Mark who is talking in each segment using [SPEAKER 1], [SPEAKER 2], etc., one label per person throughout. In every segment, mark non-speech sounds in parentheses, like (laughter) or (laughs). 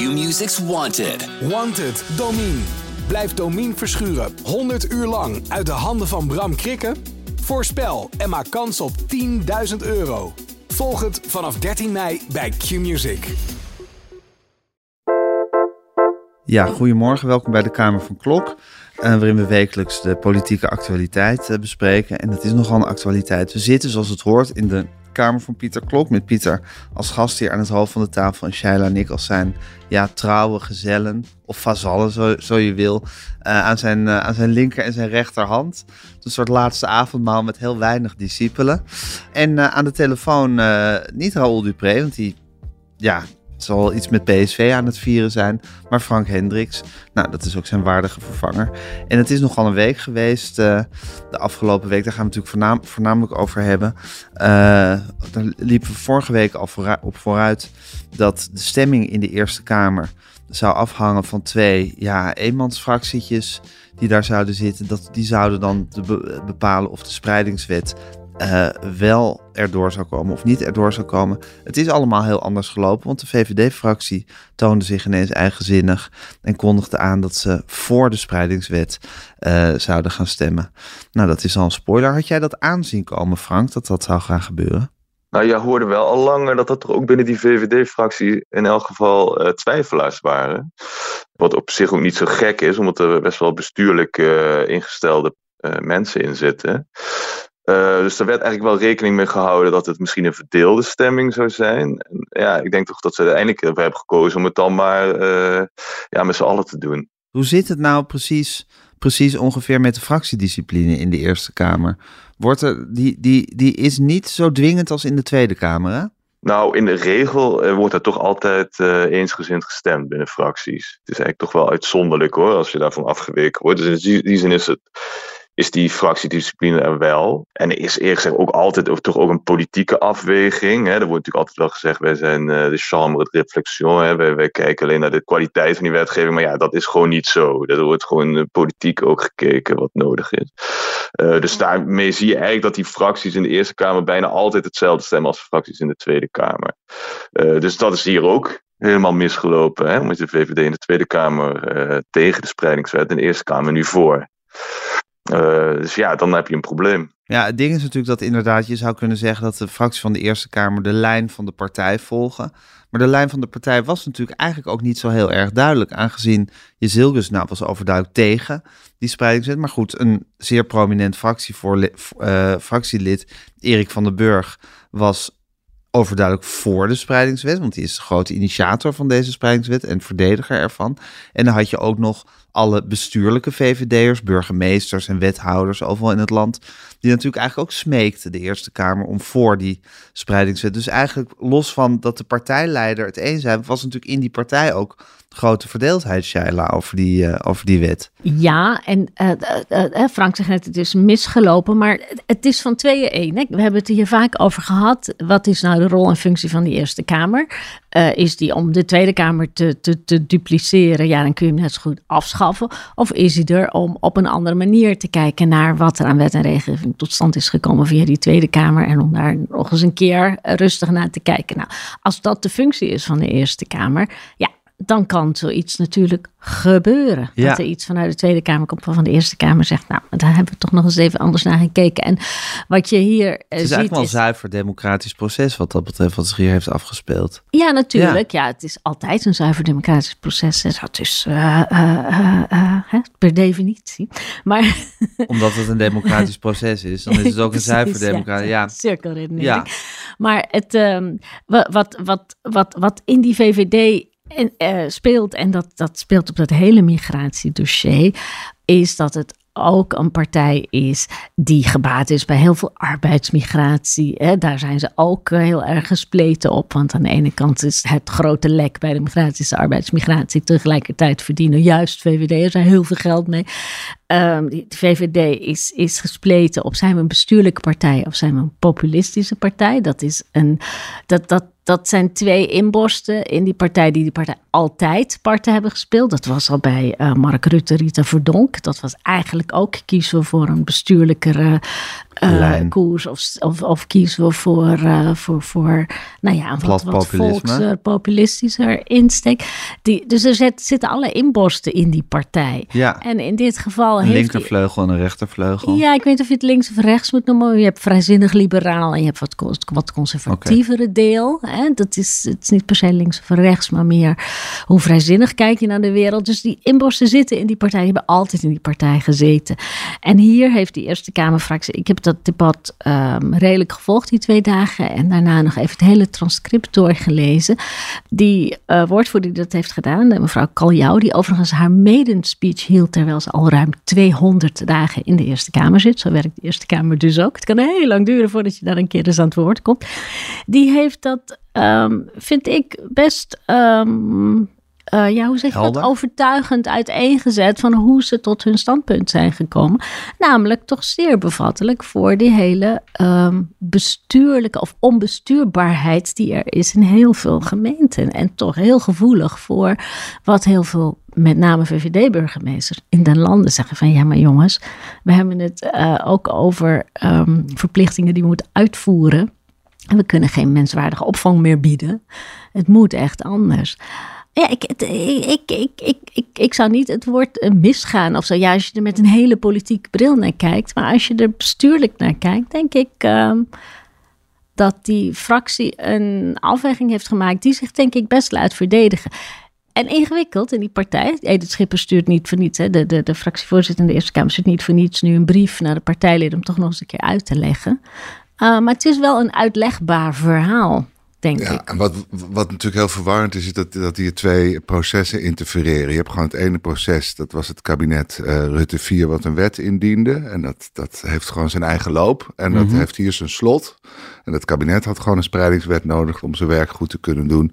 [SPEAKER 1] Q-Music's Wanted.
[SPEAKER 2] Wanted, Domine. Blijf Domine verschuren 100 uur lang uit de handen van Bram Krikken? Voorspel en maak kans op 10.000 euro. Volg het vanaf 13 mei bij Q-Music.
[SPEAKER 3] Ja, goedemorgen. Welkom bij de Kamer van Klok. Uh, waarin we wekelijks de politieke actualiteit uh, bespreken. En het is nogal een actualiteit. We zitten, zoals het hoort, in de Kamer van Pieter Klok. Met Pieter als gast hier aan het hoofd van de tafel. En Shaila en ik als zijn ja, trouwe gezellen. Of vazallen, zo, zo je wil. Uh, aan, zijn, aan zijn linker en zijn rechterhand. Een soort laatste avondmaal met heel weinig discipelen. En aan de telefoon niet Raoul Dupré, want die ja, zal iets met PSV aan het vieren zijn. Maar Frank Hendricks, nou, dat is ook zijn waardige vervanger. En het is nogal een week geweest. Uh, de afgelopen week, daar gaan we natuurlijk voornamelijk over hebben. Uh, daar liepen we vorige week al op vooruit dat de stemming in de Eerste Kamer zou afhangen van twee ja, eenmansfractietjes die daar zouden zitten. Dat, die zouden dan be bepalen of de spreidingswet uh, wel erdoor zou komen of niet erdoor zou komen. Het is allemaal heel anders gelopen, want de VVD-fractie toonde zich ineens eigenzinnig en kondigde aan dat ze voor de spreidingswet uh, zouden gaan stemmen. Nou, dat is al een spoiler. Had jij dat aanzien komen, Frank, dat dat zou gaan gebeuren?
[SPEAKER 4] Nou, je hoorde wel al langer dat er toch ook binnen die VVD-fractie in elk geval uh, twijfelaars waren. Wat op zich ook niet zo gek is, omdat er best wel bestuurlijk ingestelde mensen in zitten. Uh, dus er werd eigenlijk wel rekening mee gehouden dat het misschien een verdeelde stemming zou zijn. En ja, ik denk toch dat ze uiteindelijk ervoor hebben gekozen om het dan maar uh, ja, met z'n allen te doen.
[SPEAKER 3] Hoe zit het nou precies, precies ongeveer met de fractiediscipline in de Eerste Kamer? Wordt er, die, die, die is niet zo dwingend als in de Tweede Kamer, hè?
[SPEAKER 4] Nou, in de regel uh, wordt er toch altijd uh, eensgezind gestemd binnen fracties. Het is eigenlijk toch wel uitzonderlijk hoor, als je daarvan afgeweken wordt. Dus in die, die zin is het is die fractiediscipline er wel. En er is eerlijk gezegd ook altijd ook, toch ook een politieke afweging. Hè. Er wordt natuurlijk altijd wel gezegd, wij zijn uh, de chambre de réflexion. Hè. Wij, wij, kijken alleen naar de kwaliteit van die wetgeving. Maar ja, dat is gewoon niet zo. Er wordt gewoon uh, politiek ook gekeken wat nodig is. Uh, dus daarmee zie je eigenlijk dat die fracties in de Eerste Kamer bijna altijd hetzelfde stemmen als fracties in de Tweede Kamer. dus dat is hier ook helemaal misgelopen. Hè? Omdat de VVD in de Tweede Kamer tegen de spreidingswet en de Eerste Kamer nu voor. Uh, dus ja, dan heb je een probleem.
[SPEAKER 3] Ja, het ding is natuurlijk dat inderdaad je zou kunnen zeggen dat de fracties van de Eerste Kamer de lijn van de partij volgen. Maar de lijn van de partij was natuurlijk eigenlijk ook niet zo heel erg duidelijk, aangezien je Zilgus nou was overduidelijk tegen die spreidingswet. Maar goed, een zeer prominent fractievoorlid, uh, fractielid, Erik van den Burg, was overduidelijk voor de spreidingswet, want die is de grote initiator van deze spreidingswet en verdediger ervan. En dan had je ook nog alle bestuurlijke VVD'ers, burgemeesters en wethouders overal in het land, die natuurlijk eigenlijk ook smeekten de Eerste Kamer om voor die spreidingswet. Dus eigenlijk los van dat de partijleider het eens zijn, was natuurlijk in die partij ook grote verdeeldheid, Shaila, over die, uh, over die wet.
[SPEAKER 5] Ja, en uh, uh, Frank zegt net, het is misgelopen, maar het is van tweeën één. Hè? We hebben het hier vaak over gehad. Wat is nou de rol en functie van de Eerste Kamer? is die om de Tweede Kamer te, te, te dupliceren? Ja, dan kun je hem net zo goed afschaffen. Of is hij er om op een andere manier te kijken naar wat er aan wet en regelgeving tot stand is gekomen via die Tweede Kamer en om daar nog eens een keer rustig naar te kijken? Nou, als dat de functie is van de Eerste Kamer, ja, dan kan zoiets natuurlijk gebeuren.
[SPEAKER 3] Ja.
[SPEAKER 5] Dat er iets vanuit de Tweede Kamer komt van de Eerste Kamer zegt, nou, daar hebben we toch nog eens even anders naar gekeken. En wat je hier uh,
[SPEAKER 3] Het is
[SPEAKER 5] ziet
[SPEAKER 3] eigenlijk wel een zuiver democratisch proces wat dat betreft, wat zich hier heeft afgespeeld.
[SPEAKER 5] Ja, natuurlijk. Ja. het is altijd een zuiver democratisch proces. En Dat is uh, uh, hè, per definitie. Maar (laughs)
[SPEAKER 3] Omdat het een democratisch proces is, dan is het ook een (laughs) zuiver democratisch. Ja,
[SPEAKER 5] cirkelredenering.
[SPEAKER 3] Ja.
[SPEAKER 5] Maar het, wa- wat, wat, wat, wat in die VVD en, eh, speelt, en dat, dat speelt op dat hele migratiedossier, is dat het ook een partij is die gebaat is bij heel veel arbeidsmigratie. Hè. Daar zijn ze ook eh, heel erg gespleten op. Want aan de ene kant is het grote lek bij de migratie is de arbeidsmigratie. Tegelijkertijd verdienen juist VVD'ers er heel veel geld mee. Ehm, de VVD is, is gespleten op zijn we een bestuurlijke partij of zijn we een populistische partij. Dat, is een, dat, dat, dat zijn twee inborsten in die partij die die partij altijd parten hebben gespeeld. Dat was al bij eh, Mark Rutte, Rita Verdonk. Dat was eigenlijk ook kiezen we voor een bestuurlijkere eh, koers of, of, of kiezen we voor, eh, voor, voor nou ja,
[SPEAKER 3] Plat
[SPEAKER 5] wat, wat volks, populistischer insteek. Die, dus er zit, zitten alle inborsten in die partij.
[SPEAKER 3] Ja,
[SPEAKER 5] En in dit geval
[SPEAKER 3] een
[SPEAKER 5] heeft die-
[SPEAKER 3] linkervleugel en een rechtervleugel.
[SPEAKER 5] ja, ik weet niet of je het links of rechts moet noemen. Je hebt vrijzinnig liberaal en je hebt wat, wat conservatievere deel. Hè? Dat is, het is niet per se links of rechts, maar meer hoe vrijzinnig kijk je naar de wereld. Dus die inborsten zitten in die partij, die hebben altijd in die partij gezeten. En hier heeft die Eerste Kamerfractie, ik heb dat debat ehm, redelijk gevolgd die twee dagen en daarna nog even het hele transcript doorgelezen. Die eh, woordvoerder die dat heeft gedaan, mevrouw Kaljau, die overigens haar maiden speech hield terwijl ze al ruim 200 dagen in de Eerste Kamer zit. Zo werkt de Eerste Kamer dus ook. Het kan heel lang duren voordat je daar een keer eens aan het woord komt. Die heeft dat, ehm, vind ik, best. ehm, eh, ja, hoe zeg je
[SPEAKER 3] Helder.
[SPEAKER 5] dat? Overtuigend uiteengezet van hoe ze tot hun standpunt zijn gekomen. Namelijk toch zeer bevattelijk voor die hele ehm, bestuurlijke of onbestuurbaarheid die er is in heel veel gemeenten. En toch heel gevoelig voor wat heel veel, met name VVD-burgemeesters in den landen zeggen van ja, maar jongens, we hebben het eh, ook over verplichtingen die we moeten uitvoeren. En we kunnen geen menswaardige opvang meer bieden. Het moet echt anders. Ja, ik, ik, ik, ik, ik, ik zou niet het woord eh, misgaan of zo. Ja, als je er met een hele politieke bril naar kijkt. Maar als je er bestuurlijk naar kijkt, denk ik ehm, dat die fractie een afweging heeft gemaakt die zich denk ik best laat verdedigen. En ingewikkeld in die partij. Edith Schipper stuurt niet voor niets. Hè. De, de, de fractievoorzitter in de Eerste Kamer stuurt niet voor niets nu een brief naar de partijleden om toch nog eens een keer uit te leggen. Uh, maar het is wel een uitlegbaar verhaal, denk
[SPEAKER 1] Ja,
[SPEAKER 5] ik.
[SPEAKER 1] en wat, wat natuurlijk heel verwarrend is, is dat, dat hier twee processen interfereren. Je hebt gewoon het ene proces, dat was het kabinet eh, Rutte 4, wat een wet indiende. En dat, dat heeft gewoon zijn eigen loop. En dat heeft hier zijn slot. En het kabinet had gewoon een spreidingswet nodig om zijn werk goed te kunnen doen.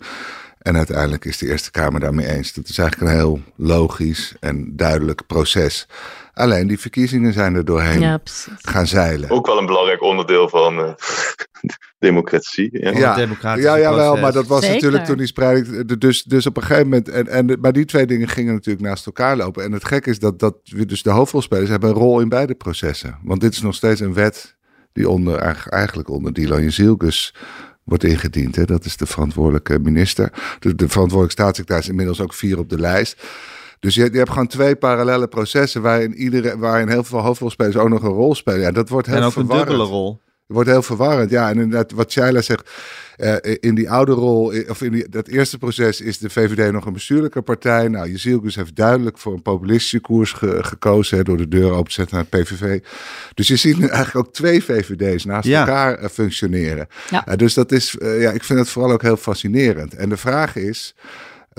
[SPEAKER 1] En uiteindelijk is de Eerste Kamer daarmee eens. Dat is eigenlijk een heel logisch en duidelijk proces. Alleen die verkiezingen zijn er doorheen
[SPEAKER 5] Ja,
[SPEAKER 1] gaan zeilen.
[SPEAKER 4] Ook wel een belangrijk onderdeel van eh, (laughs) democratie. Ja.
[SPEAKER 3] Ja.
[SPEAKER 1] ja, jawel,
[SPEAKER 3] proces.
[SPEAKER 1] maar dat was
[SPEAKER 5] Zeker.
[SPEAKER 1] natuurlijk toen die spreiding. Dus, dus op een gegeven moment. En, en, maar die twee dingen gingen natuurlijk naast elkaar lopen. En het gekke is dat, dat we dus de hoofdrolspelers hebben een rol in beide processen. Want dit is nog steeds een wet die onder, eigenlijk- eigenlijk onder Dylan Jezielkus wordt ingediend. Hè? Dat is de verantwoordelijke minister. De, de verantwoordelijke staatssecretaris is inmiddels ook vier op de lijst. Dus je, je hebt gewoon twee parallele processen waarin, iedereen, waarin heel veel hoofdrolspelers ook nog een rol spelen. Ja, dat wordt heel
[SPEAKER 3] En ook een
[SPEAKER 1] verwarrend.
[SPEAKER 3] dubbele rol.
[SPEAKER 1] Het wordt heel verwarrend. Ja, en inderdaad, wat Shaila zegt. eh, in die oude rol, eh, of in die, dat eerste proces, is de VVD nog een bestuurlijke partij. Nou, Jezielkus heeft duidelijk voor een populistische koers ge- gekozen. Hè, door de deur open te zetten naar het PVV. Dus je ziet nu eigenlijk ook twee VVD's naast
[SPEAKER 3] Ja.
[SPEAKER 1] elkaar eh, functioneren.
[SPEAKER 5] Ja.
[SPEAKER 1] Dus dat is, ja, ik vind het vooral ook heel fascinerend. En de vraag is.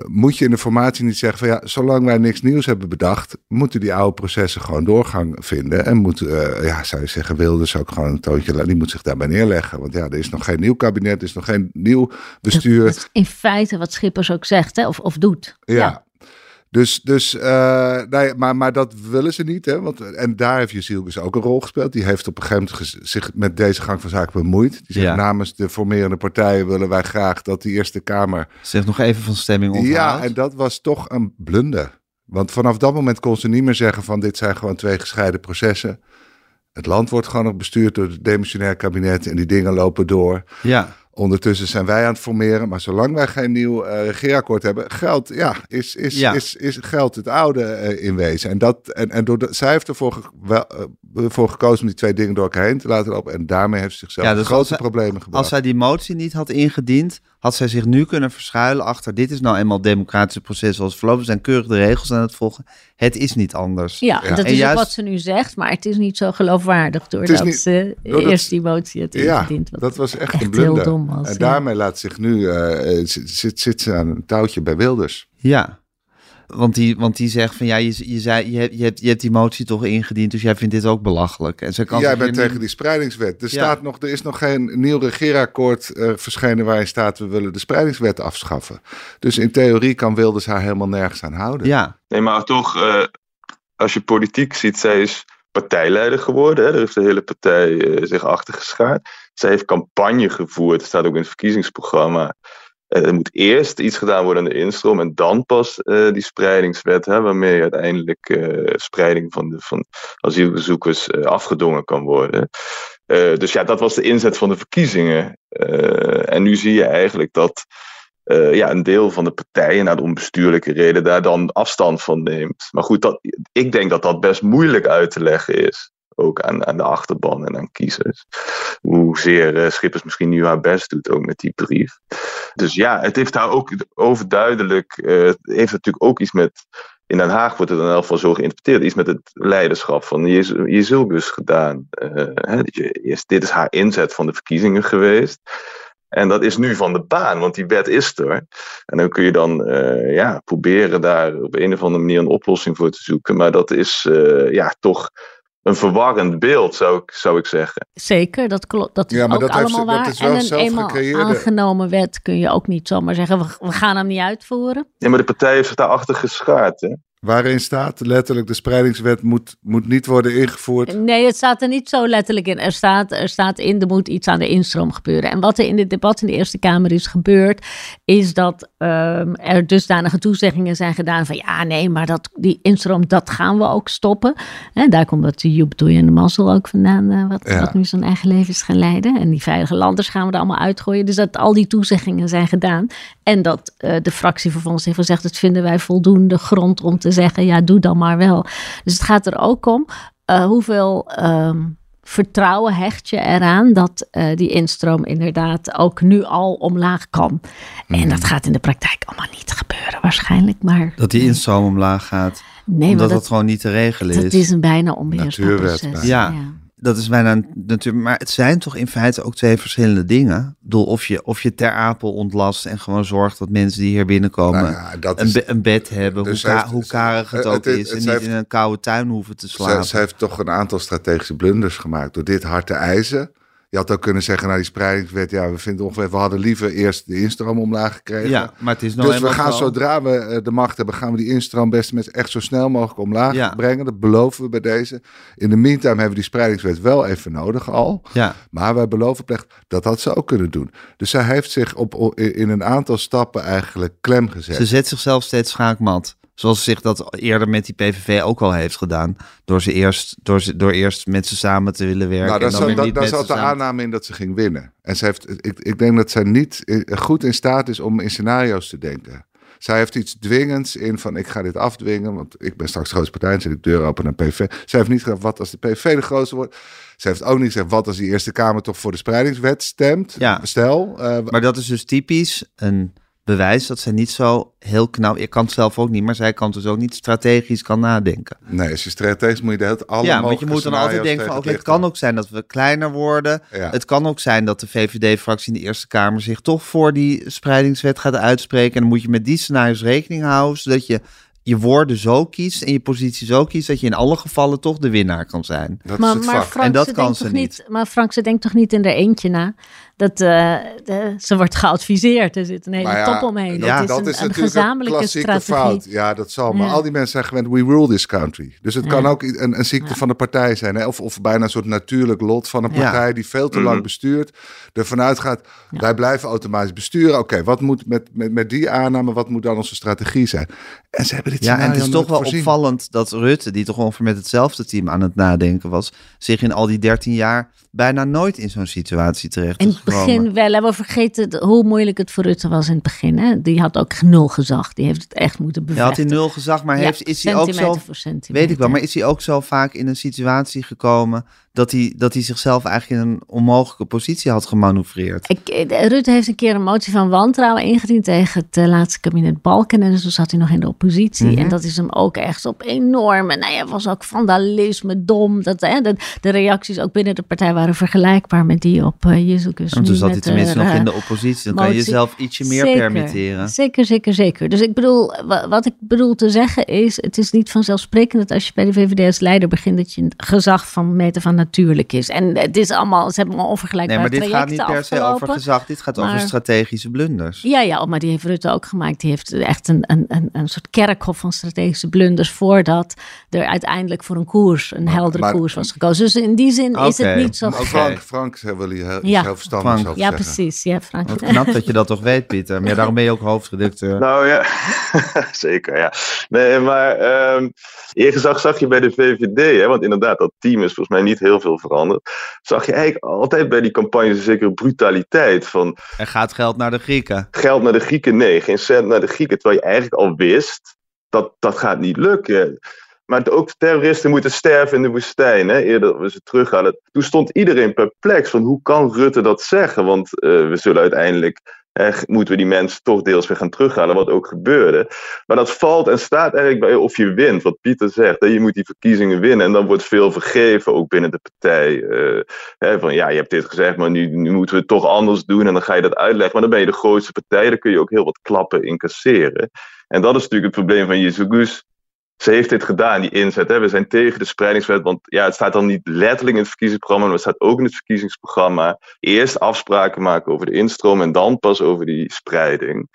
[SPEAKER 1] Moet je in de formatie niet zeggen van ja, zolang wij niks nieuws hebben bedacht, moeten die oude processen gewoon doorgang vinden. En moet, eh, ja, zou je zeggen, Wilders ook gewoon een toontje, die moet zich daarbij neerleggen. Want ja, er is nog geen nieuw kabinet, er is nog geen nieuw bestuur.
[SPEAKER 5] Dat is in feite wat Schippers ook zegt, hè, of, of doet.
[SPEAKER 1] Ja. Dus, dus eh, nee, maar, maar dat willen ze niet. Hè? Want, en daar heeft Jezielkus ook een rol gespeeld. Die heeft op een gegeven moment zich met deze gang van zaken bemoeid. Die zegt
[SPEAKER 3] Ja.
[SPEAKER 1] namens de formerende partijen willen wij graag dat die Eerste Kamer
[SPEAKER 3] Zeg nog even van stemming onthoudt.
[SPEAKER 1] Ja, en dat was toch een blunder. Want vanaf dat moment kon ze niet meer zeggen van dit zijn gewoon twee gescheiden processen. Het land wordt gewoon nog bestuurd door het demissionair kabinet en die dingen lopen door.
[SPEAKER 3] Ja,
[SPEAKER 1] Ondertussen zijn wij aan het formeren, maar zolang wij geen nieuw eh, regeerakkoord hebben, geldt, ja, is, is,
[SPEAKER 3] Ja.
[SPEAKER 1] is, is, geldt het oude eh, in wezen. En, dat, en, en door de, zij heeft ervoor ge- wel, eh, ervoor gekozen om die twee dingen door elkaar heen te laten lopen. En daarmee heeft ze zichzelf
[SPEAKER 3] Ja, dus
[SPEAKER 1] grote
[SPEAKER 3] zij-
[SPEAKER 1] problemen gebracht.
[SPEAKER 3] als zij die motie niet had ingediend, had zij zich nu kunnen verschuilen achter dit is nou eenmaal het democratische proces zoals het verloopt. We zijn keurig de regels aan het volgen. Het is niet anders.
[SPEAKER 5] Ja,
[SPEAKER 1] Ja.
[SPEAKER 5] dat
[SPEAKER 3] En
[SPEAKER 5] is
[SPEAKER 3] juist-
[SPEAKER 5] ook wat ze nu zegt, maar het is niet zo geloofwaardig doordat
[SPEAKER 1] niet-
[SPEAKER 5] ze
[SPEAKER 1] doordat-
[SPEAKER 5] eerst die motie had
[SPEAKER 1] Ja,
[SPEAKER 5] ingediend.
[SPEAKER 1] dat was echt,
[SPEAKER 5] echt
[SPEAKER 1] een
[SPEAKER 5] heel
[SPEAKER 1] blunder.
[SPEAKER 5] dom was,
[SPEAKER 1] en
[SPEAKER 5] ja.
[SPEAKER 1] daarmee laat zich nu, eh, eh, zit, zit, zit ze aan een touwtje bij Wilders.
[SPEAKER 3] Ja. Want die, want die zegt van ja, je, je, zei, je, hebt, je, hebt, je hebt die motie toch ingediend, dus jij vindt dit ook belachelijk. En ze kan
[SPEAKER 1] Jij bent tegen
[SPEAKER 3] niet-
[SPEAKER 1] die spreidingswet. Er,
[SPEAKER 3] Ja.
[SPEAKER 1] staat nog, er is nog geen nieuw regeerakkoord eh, verschenen waarin staat we willen de spreidingswet afschaffen. Dus in theorie kan Wilders haar helemaal nergens aan houden.
[SPEAKER 3] Ja,
[SPEAKER 4] Nee, maar toch, eh, als je politiek ziet, zij is partijleider geworden. Hè? Daar heeft de hele partij eh, zich achter geschaard. Zij heeft campagne gevoerd, dat staat ook in het verkiezingsprogramma. Eh, er moet eerst iets gedaan worden aan de instroom en dan pas eh, die spreidingswet, hè, waarmee uiteindelijk uh, spreiding van, de, van asielbezoekers afgedongen kan worden. dus ja, dat was de inzet van de verkiezingen. en nu zie je eigenlijk dat ja, een deel van de partijen, naar de onbestuurlijke reden, daar dan afstand van neemt. Maar goed, dat, ik denk dat dat best moeilijk uit te leggen is ook aan, aan de achterban en aan kiezers. Hoezeer uh, Schippers misschien nu haar best doet, ook met die brief. Dus ja, het heeft daar ook overduidelijk, uh, heeft natuurlijk ook iets met, in Den Haag wordt het in elk geval zo geïnterpreteerd, iets met het leiderschap van Jezilgus gedaan. Uh, hè, dit is haar inzet van de verkiezingen geweest. En dat is nu van de baan, want die wet is er. En dan kun je dan ja, proberen daar op een of andere manier een oplossing voor te zoeken. Maar dat is ja, toch een verwarrend beeld, zou ik, zou ik zeggen.
[SPEAKER 5] Zeker, dat klopt. Dat is ja, maar ook dat allemaal heeft, waar. Dat is wel en een eenmaal aangenomen wet kun je ook niet zomaar zeggen, we, we gaan hem niet uitvoeren.
[SPEAKER 4] Ja, maar de partij heeft zich daarachter geschaard. Hè?
[SPEAKER 1] Waarin staat letterlijk de spreidingswet moet, moet niet worden ingevoerd?
[SPEAKER 5] Nee, het staat er niet zo letterlijk in. Er staat, er staat in, er moet iets aan de instroom gebeuren. En wat er in dit debat in de Eerste Kamer is gebeurd, is dat um, er dusdanige toezeggingen zijn gedaan van ja, nee, maar dat, die instroom, dat gaan we ook stoppen. En daar komt dat Joep Doei en de Mazzel ook vandaan, uh, wat, wat nu zijn eigen leven is gaan leiden. En die veilige landers gaan we er allemaal uitgooien. Dus dat al die toezeggingen zijn gedaan. En dat uh, de fractie vervolgens heeft gezegd, dat vinden wij voldoende grond om te zeggen, ja, doe dan maar wel. Dus het gaat er ook om uh, hoeveel um, vertrouwen hecht je eraan dat uh, die instroom inderdaad ook nu al omlaag kan. En mhm. dat gaat in de praktijk allemaal niet gebeuren waarschijnlijk, maar...
[SPEAKER 3] Dat die instroom omlaag gaat, nee, omdat dat, het gewoon niet te regelen is.
[SPEAKER 5] Het is een bijna onbeheersbaar proces.
[SPEAKER 3] ja. ja dat is bijna natuurlijk. Maar het zijn toch in feite ook twee verschillende dingen. Doel of je, of je ter apel ontlast en gewoon zorgt dat mensen die hier binnenkomen nou ja, een, een, bed hebben. Dus hoe, hoe karig het, ook is. en niet in een koude tuin hoeven te slapen.
[SPEAKER 1] Ze, ze, heeft toch een aantal strategische blunders gemaakt door dit hard te eisen. Je had ook kunnen zeggen, naar nou, die spreidingswet, ja, we vinden ongeveer, we hadden liever eerst de instroom omlaag gekregen.
[SPEAKER 3] Ja, maar het is nog
[SPEAKER 1] Dus we gaan zodra we eh, de macht hebben, gaan we die instroom best met echt zo snel mogelijk omlaag brengen. Dat beloven we bij deze. In de meantime hebben we die spreidingswet wel even nodig al.
[SPEAKER 3] Ja.
[SPEAKER 1] Maar wij beloven plecht, dat had ze ook kunnen doen. Dus zij heeft zich op, in een aantal stappen eigenlijk klem gezet.
[SPEAKER 3] Ze zet zichzelf steeds schaakmat. Zoals ze zich dat eerder met die PVV ook al heeft gedaan. Door, ze eerst, door, ze, door eerst met ze samen te willen werken. Nou,
[SPEAKER 1] daar, zat, daar zat de aanname in dat ze ging winnen. En ze heeft, ik, ik denk dat zij niet goed in staat is om in scenario's te denken. Zij heeft iets dwingends in van ik ga dit afdwingen, want ik ben straks de grootste partij en zet ik deur open naar PV. Zij heeft niet gezegd wat als de PV de grootste wordt. Ze heeft ook niet gezegd wat als die Eerste Kamer toch voor de spreidingswet stemt.
[SPEAKER 3] Ja.
[SPEAKER 1] Stel.
[SPEAKER 3] Uh, maar dat is dus typisch een bewijs dat zij niet zo heel knap... Ik kan het zelf ook niet, maar zij kan dus ook niet strategisch kan nadenken.
[SPEAKER 1] Nee, als je strategisch moet je het alle Ja, want
[SPEAKER 3] je moet dan altijd denken van... Oké, het kan ook zijn dat we kleiner worden. Ja. Het kan ook zijn dat de VVD-fractie in de Eerste Kamer... zich toch voor die spreidingswet gaat uitspreken. En dan moet je met die scenario's rekening houden... zodat je je woorden zo kiest en je positie zo kiest dat je in alle gevallen toch de winnaar kan zijn.
[SPEAKER 1] Dat maar, is het maar
[SPEAKER 3] Frank, en dat kan ze niet. niet.
[SPEAKER 5] Maar Frank, ze denkt toch niet in er eentje na? Dat uh, de, ze wordt geadviseerd. Er zit een hele ja, top omheen.
[SPEAKER 1] Ja, dat is, een, een gezamenlijke een strategie. fout. Ja, dat zal. Maar al die mensen zijn gewend, we rule this country. Dus het kan ook een, een ziekte van de partij zijn. Hè? Of, of bijna een soort natuurlijk lot van een partij die veel te lang mhm. bestuurt. Ervan uitgaat, wij blijven automatisch besturen. Oké, wat moet met, met, met die aanname, wat moet dan onze strategie zijn? En ze hebben dit
[SPEAKER 3] Ja, en het is toch wel opvallend dat Rutte, die toch ongeveer met hetzelfde team aan het nadenken was, zich in al die 13 jaar bijna nooit in zo'n situatie terecht
[SPEAKER 5] In het begin wel. En we vergeten hoe moeilijk het voor Rutte was in het begin. Hè? Die had ook nul gezag. Die heeft het echt moeten bevechten.
[SPEAKER 3] Ja, had hij nul gezag, maar heeft, is hij ook zo... Weet ik wel, maar is hij ook zo vaak in een situatie gekomen dat hij, dat hij zichzelf eigenlijk in een onmogelijke positie had gemanoeuvreerd.
[SPEAKER 5] Ik, eh, Rutte heeft een keer een motie van wantrouwen ingediend tegen het uh, laatste kabinet Balken. En dus toen zat hij nog in de oppositie. Mhm. En dat is hem ook echt op enorme, nou ja, was ook vandalisme, dom. Dat, hè, de, de reacties ook binnen de partij waren vergelijkbaar met die op uh, eh, Jezus.
[SPEAKER 3] En toen zat hij tenminste nog in de (laughs) oppositie. Dan kan je jezelf ietsje meer permitteren.
[SPEAKER 5] Zeker, zeker, zeker. Dus ik bedoel, wat ik bedoel te zeggen is, het is niet vanzelfsprekend dat als je bij de VVD als leider begint, dat je een gezag van meten van natuurlijk is. En het is allemaal, ze hebben onvergelijkbare Nee, maar dit
[SPEAKER 3] gaat niet per se over gezag, dit gaat over strategische blunders.
[SPEAKER 5] Ja, ja, maar die heeft Rutte ook gemaakt. Die heeft echt een, een, een, een soort kerkhof van strategische blunders voordat er uiteindelijk voor een koers, een heldere koers was gekozen. Dus in die zin is het niet zo
[SPEAKER 1] Frank, Frank wil hier heel, ja. heel verstandig
[SPEAKER 3] Frank.
[SPEAKER 1] over
[SPEAKER 5] Ja,
[SPEAKER 1] zeggen.
[SPEAKER 5] precies. Ja, Frank.
[SPEAKER 3] Wat knap dat je dat toch weet, Pieter. Maar ja, daarom ben je ook hoofdredacteur. (laughs)
[SPEAKER 4] Nou ja, (laughs) zeker ja. Nee, maar ehm eerder zag, zag je bij de VVD, hè, want inderdaad, dat team is volgens mij niet heel veel veranderd. Zag je eigenlijk altijd bij die campagnes een zekere brutaliteit van
[SPEAKER 3] Er gaat geld naar de Grieken.
[SPEAKER 4] geld naar de Grieken, nee, geen cent naar de Grieken. Terwijl je eigenlijk al wist, dat, dat gaat niet lukken. Maar ook terroristen moeten sterven in de woestijn. Hè? Eerder we ze terughalen. Toen stond iedereen perplex van hoe kan Rutte dat zeggen? Want eh, we zullen uiteindelijk, hè, moeten we die mensen toch deels weer gaan terughalen, wat ook gebeurde. Maar dat valt en staat eigenlijk bij of je wint, wat Pieter zegt. Hè? Je moet die verkiezingen winnen en dan wordt veel vergeven, ook binnen de partij. eh, van ja, je hebt dit gezegd, maar nu, nu moeten we het toch anders doen en dan ga je dat uitleggen. Maar dan ben je de grootste partij, dan kun je ook heel wat klappen incasseren. En dat is natuurlijk het probleem van Jezus. Ze heeft dit gedaan, die inzet. Hè. We zijn tegen de spreidingswet, want ja, het staat dan niet letterlijk in het verkiezingsprogramma, maar het staat ook in het verkiezingsprogramma. Eerst afspraken maken over de instroom en dan pas over die spreiding.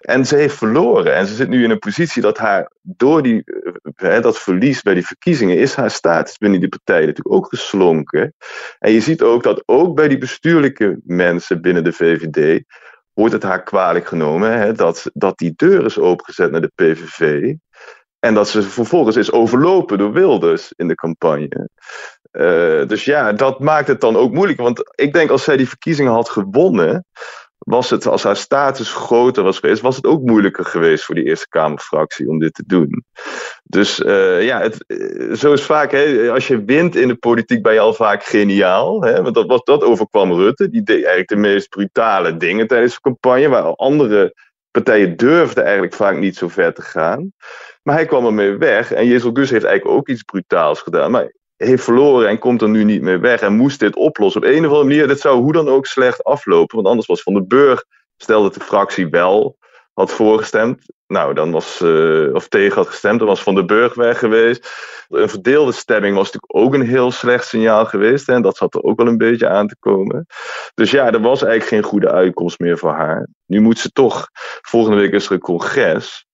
[SPEAKER 4] En ze heeft verloren. En ze zit nu in een positie dat haar, door die, eh, hè, dat verlies bij die verkiezingen, is haar status binnen die partij natuurlijk ook geslonken. En je ziet ook dat ook bij die bestuurlijke mensen binnen de VVD wordt het haar kwalijk genomen hè, dat, dat die deur is opengezet naar de PVV. En dat ze vervolgens is overlopen door Wilders in de campagne. Eh, dus ja, dat maakt het dan ook moeilijk. Want ik denk als zij die verkiezingen had gewonnen, was het, als haar status groter was geweest, was het ook moeilijker geweest voor die Eerste Kamerfractie om dit te doen. Dus eh, ja, het, eh, zo is vaak, hè, als je wint in de politiek ben je al vaak geniaal. Hè, want dat, was, dat overkwam Rutte. Die deed eigenlijk de meest brutale dingen tijdens de campagne, waar andere partijen durfden eigenlijk vaak niet zo ver te gaan. Maar hij kwam ermee weg. En Jezel Gus heeft eigenlijk ook iets brutaals gedaan. Maar heeft verloren en komt er nu niet meer weg. En moest dit oplossen. Op een of andere manier, dit zou hoe dan ook slecht aflopen. Want anders was Van den Burg, stel dat de fractie wel had voorgestemd. Nou, dan was, eh, of tegen had gestemd, dan was Van den Burg weg geweest. Een verdeelde stemming was natuurlijk ook een heel slecht signaal geweest. En dat zat er ook wel een beetje aan te komen. Dus ja, er was eigenlijk geen goede uitkomst meer voor haar. Nu moet ze toch, volgende week is er een congres.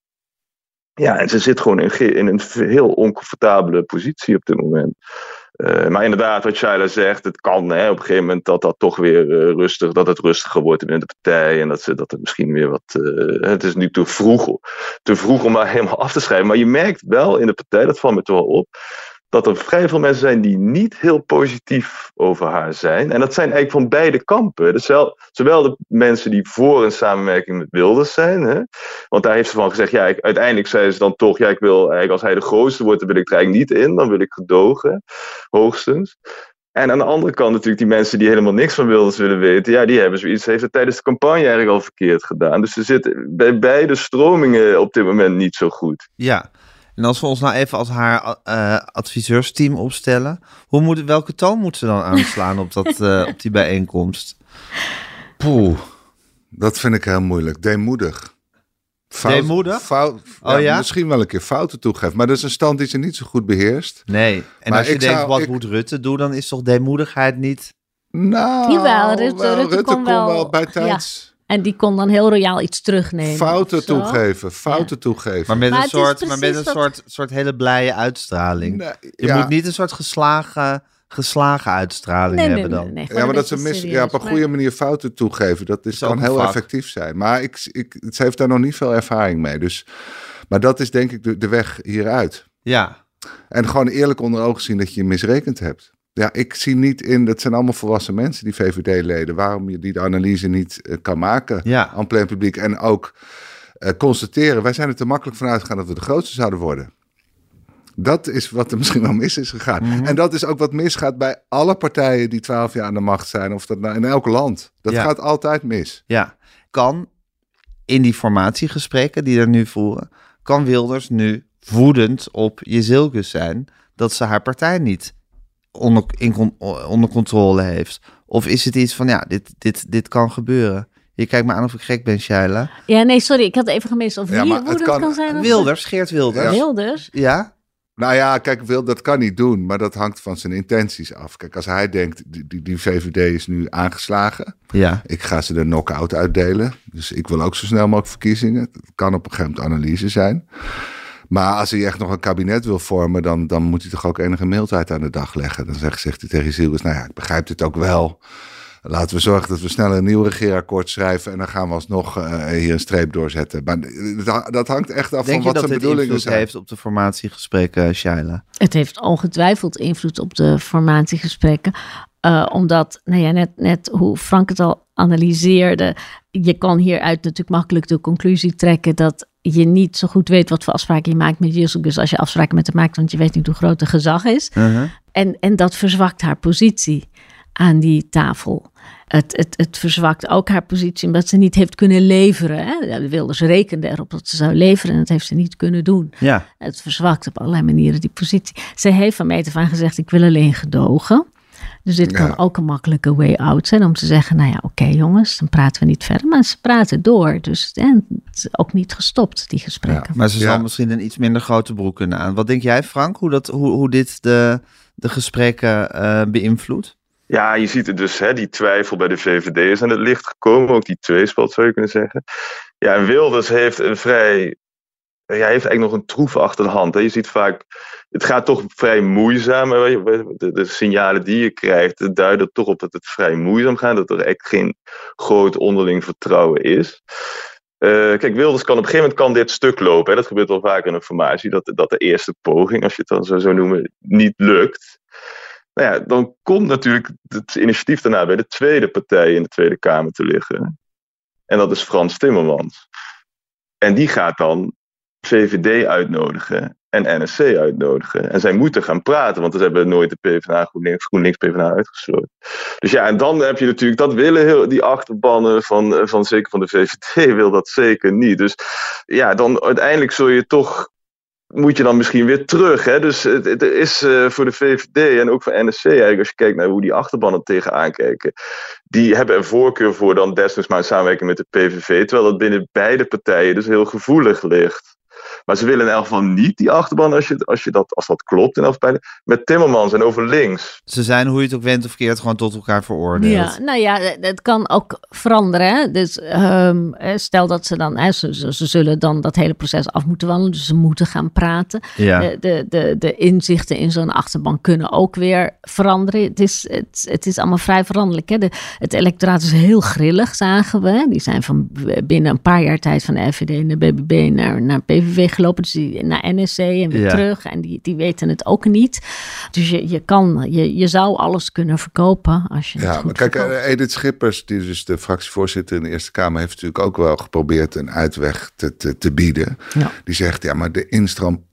[SPEAKER 4] Ja, en ze zit gewoon in, in een heel oncomfortabele positie op dit moment. Eh, maar inderdaad, wat Shaila zegt, het kan hè, op een gegeven moment dat dat toch weer eh, rustig, dat het rustiger wordt binnen de partij. En dat, ze, dat het misschien weer wat. eh, het is nu te vroeg, te vroeg om maar (laughs) helemaal af te schrijven. Maar je merkt wel in de partij, dat valt me toch wel op, dat er vrij veel mensen zijn die niet heel positief over haar zijn. En dat zijn eigenlijk van beide kampen. Dus wel, zowel de mensen die voor een samenwerking met Wilders zijn. Hè? Want daar heeft ze van gezegd, ja, ik, uiteindelijk zei ze dan toch, ja, ik wil eigenlijk als hij de grootste wordt, dan wil ik er eigenlijk niet in. Dan wil ik gedogen, hoogstens. En aan de andere kant natuurlijk die mensen die helemaal niks van Wilders willen weten. Ja, die hebben zoiets, heeft het tijdens de campagne eigenlijk al verkeerd gedaan. Dus ze zitten bij beide stromingen op dit moment niet zo goed.
[SPEAKER 3] Ja. En als we ons nou even als haar eh, adviseursteam opstellen, hoe moet, welke toon moet ze dan aanslaan op, dat, (laughs) eh, op die bijeenkomst? Poeh.
[SPEAKER 1] Dat vind ik heel moeilijk. Deemoedig. Fout-
[SPEAKER 3] Deemoedig?
[SPEAKER 1] Fout,
[SPEAKER 3] Oh ja?
[SPEAKER 1] Misschien wel een keer fouten toegeven. Maar dat is een stand die ze niet zo goed beheerst.
[SPEAKER 3] Nee. En
[SPEAKER 1] Maar
[SPEAKER 3] als je denkt,
[SPEAKER 1] zou-
[SPEAKER 3] wat
[SPEAKER 1] ik-
[SPEAKER 3] moet Rutte doen, dan is toch deemoedigheid niet...
[SPEAKER 1] Nou,
[SPEAKER 5] Jawel, Rutte-
[SPEAKER 1] wel,
[SPEAKER 5] Rutte kon
[SPEAKER 1] kon
[SPEAKER 5] wel-
[SPEAKER 1] wel bij tijds
[SPEAKER 5] En die kon dan heel royaal iets terugnemen.
[SPEAKER 1] fouten toegeven. Fouten toegeven.
[SPEAKER 3] Maar met
[SPEAKER 5] Maar
[SPEAKER 3] een, soort, maar met een
[SPEAKER 5] wat-
[SPEAKER 3] soort, soort hele blije uitstraling.
[SPEAKER 1] Nee,
[SPEAKER 3] Je
[SPEAKER 1] ja.
[SPEAKER 3] moet niet een soort geslagen, geslagen uitstraling
[SPEAKER 5] Nee,
[SPEAKER 3] hebben
[SPEAKER 5] nee,
[SPEAKER 3] dan.
[SPEAKER 5] nee,
[SPEAKER 1] Ja, maar dat ze mis, ja, op een
[SPEAKER 5] Maar-
[SPEAKER 1] goede manier fouten toegeven, dat is, kan heel
[SPEAKER 3] vak.
[SPEAKER 1] effectief zijn. Maar ik, ik, ze heeft daar nog niet veel ervaring mee. Dus, maar dat is denk ik de, de weg hieruit.
[SPEAKER 3] Ja,
[SPEAKER 1] En gewoon eerlijk onder ogen zien dat je je misrekend hebt. Ja, ik zie niet in, dat zijn allemaal volwassen mensen, die VVD-leden, waarom je die analyse niet eh, kan maken
[SPEAKER 3] Ja.
[SPEAKER 1] aan plein publiek. En ook eh, constateren, wij zijn er te makkelijk van uitgegaan dat we de grootste zouden worden. Dat is wat er (laughs) misschien wel mis is gegaan.
[SPEAKER 3] Mhm.
[SPEAKER 1] En dat is ook wat misgaat bij alle partijen die twaalf jaar aan de macht zijn, of dat nou in elk land. Dat
[SPEAKER 3] Ja.
[SPEAKER 1] gaat altijd mis.
[SPEAKER 3] ja. Kan in die formatiegesprekken die er nu voeren, kan Wilders nu woedend op Jezilgus zijn dat ze haar partij niet onder, in, onder controle heeft? Of is het iets van, ja, dit, dit, dit kan gebeuren? Je kijkt me aan of ik gek ben, Shaila.
[SPEAKER 5] Ja, nee, sorry, ik had even gemist. Of
[SPEAKER 1] Ja,
[SPEAKER 5] wie
[SPEAKER 1] maar
[SPEAKER 5] hoe
[SPEAKER 1] het
[SPEAKER 5] dat
[SPEAKER 1] kan-
[SPEAKER 5] kan zijn. of-
[SPEAKER 3] Wilders, Geert Wilders.
[SPEAKER 1] Ja.
[SPEAKER 5] Wilders?
[SPEAKER 3] Ja?
[SPEAKER 1] Nou ja, kijk, wil, dat kan niet doen, maar dat hangt van zijn intenties af. Kijk, als hij denkt, die, die, die VVD is nu aangeslagen,
[SPEAKER 3] Ja.
[SPEAKER 1] ik ga ze de knock-out uitdelen. Dus ik wil ook zo snel mogelijk verkiezingen. Het kan op een gegeven moment analyse zijn. Maar als hij echt nog een kabinet wil vormen, dan, dan moet hij toch ook enige mildheid aan de dag leggen. Dan zegt, zegt hij tegen Zielbus, nou ja, ik begrijp dit ook wel. laten we zorgen dat we snel een nieuw regeerakkoord schrijven en dan gaan we alsnog uh, hier een streep doorzetten. Maar dat, dat hangt echt af
[SPEAKER 3] Denk
[SPEAKER 1] van wat
[SPEAKER 3] zijn
[SPEAKER 1] bedoelingen zijn.
[SPEAKER 3] Denk je dat het heeft op de formatiegesprekken, Shaila?
[SPEAKER 5] Het heeft ongetwijfeld invloed op de formatiegesprekken. Uh, omdat, nou ja, net, net hoe Frank het al analyseerde, je kan hieruit natuurlijk makkelijk de conclusie trekken dat je niet zo goed weet wat voor afspraken je maakt met Jezus als je afspraken met hem maakt, want je weet niet hoe groot het gezag is. Uh-huh. en, en dat verzwakt haar positie aan die tafel. Het, het, het verzwakt ook haar positie omdat ze niet heeft kunnen leveren. Hè? Wilders rekende erop dat ze zou leveren en dat heeft ze niet kunnen doen.
[SPEAKER 3] Ja.
[SPEAKER 5] Het verzwakt op allerlei manieren die positie. Ze heeft van meet af gezegd, ik wil alleen gedogen. Dus dit kan ook een makkelijke way out zijn om te zeggen, nou ja, oké jongens, dan praten we niet verder. Maar ze praten door, dus het is ook niet gestopt, die gesprekken.
[SPEAKER 3] maar ze zal misschien een iets minder grote broek kunnen aan. Wat denk jij Frank, hoe, dat, hoe, hoe dit de, de gesprekken uh, beïnvloedt?
[SPEAKER 4] Ja, je ziet het dus, hè, die twijfel bij de VVD is aan het licht gekomen. Ook die tweespalt zou je kunnen zeggen. Ja, en Wilders heeft een vrij hij heeft eigenlijk nog een troef achter de hand. Hè. Je ziet vaak, het gaat toch vrij moeizaam. De, de, signalen die je krijgt duiden toch op dat het vrij moeizaam gaat. Dat er echt geen groot onderling vertrouwen is. Uh, kijk, Wilders kan op een gegeven moment kan dit stuk lopen. Hè. Dat gebeurt wel vaak in een formatie. Dat, dat de eerste poging, als je het dan zo noemen, niet lukt. Nou ja, dan komt natuurlijk het initiatief daarna bij de tweede partij in de Tweede Kamer te liggen. En dat is Frans Timmermans. En die gaat dan VVD uitnodigen en NSC uitnodigen. En zij moeten gaan praten, want ze hebben nooit de PvdA, GroenLinks, GroenLinks PvdA uitgesloten. Dus ja, en dan heb je natuurlijk, dat willen heel, die achterbannen van, van zeker van de VVD, (laughs) wil dat zeker niet. Dus ja, dan uiteindelijk zul je toch moet je dan misschien weer terug. Hè? Dus het, is uh, voor de VVD en ook voor NSC, eigenlijk, als je kijkt naar hoe die achterbannen tegenaan kijken, die hebben een voorkeur voor dan desnoods maar een samenwerking met de PVV, terwijl dat binnen beide partijen dus heel gevoelig ligt. Maar ze willen in elk geval niet die achterban, als, je, als, je dat, als dat klopt, in elk geval met Timmermans en over links.
[SPEAKER 3] Ze zijn, hoe je het ook went of keert, gewoon tot elkaar veroordeeld.
[SPEAKER 5] Ja, nou ja, het kan ook veranderen. Hè? Dus um, stel dat ze dan, hè, ze, ze, zullen dan dat hele proces af moeten wandelen, dus ze moeten gaan praten.
[SPEAKER 3] Ja.
[SPEAKER 5] De, de, de, de inzichten in zo'n achterban kunnen ook weer veranderen. Het is, het, het is allemaal vrij veranderlijk. Hè? De, het electoraat is heel grillig, zagen we. Die zijn van binnen een paar jaar tijd van de FVD en de BBB naar, naar PVV gelopen. Dus die naar NSC en weer terug. En die, die weten het ook niet. Dus je, je kan, je, je zou alles kunnen verkopen als je Ja, maar kijk,
[SPEAKER 1] verkoopt. Edith Schippers, die dus de fractievoorzitter in de Eerste Kamer, heeft natuurlijk ook wel geprobeerd een uitweg te, te, te bieden.
[SPEAKER 5] Ja.
[SPEAKER 1] Die zegt, ja, maar de instroom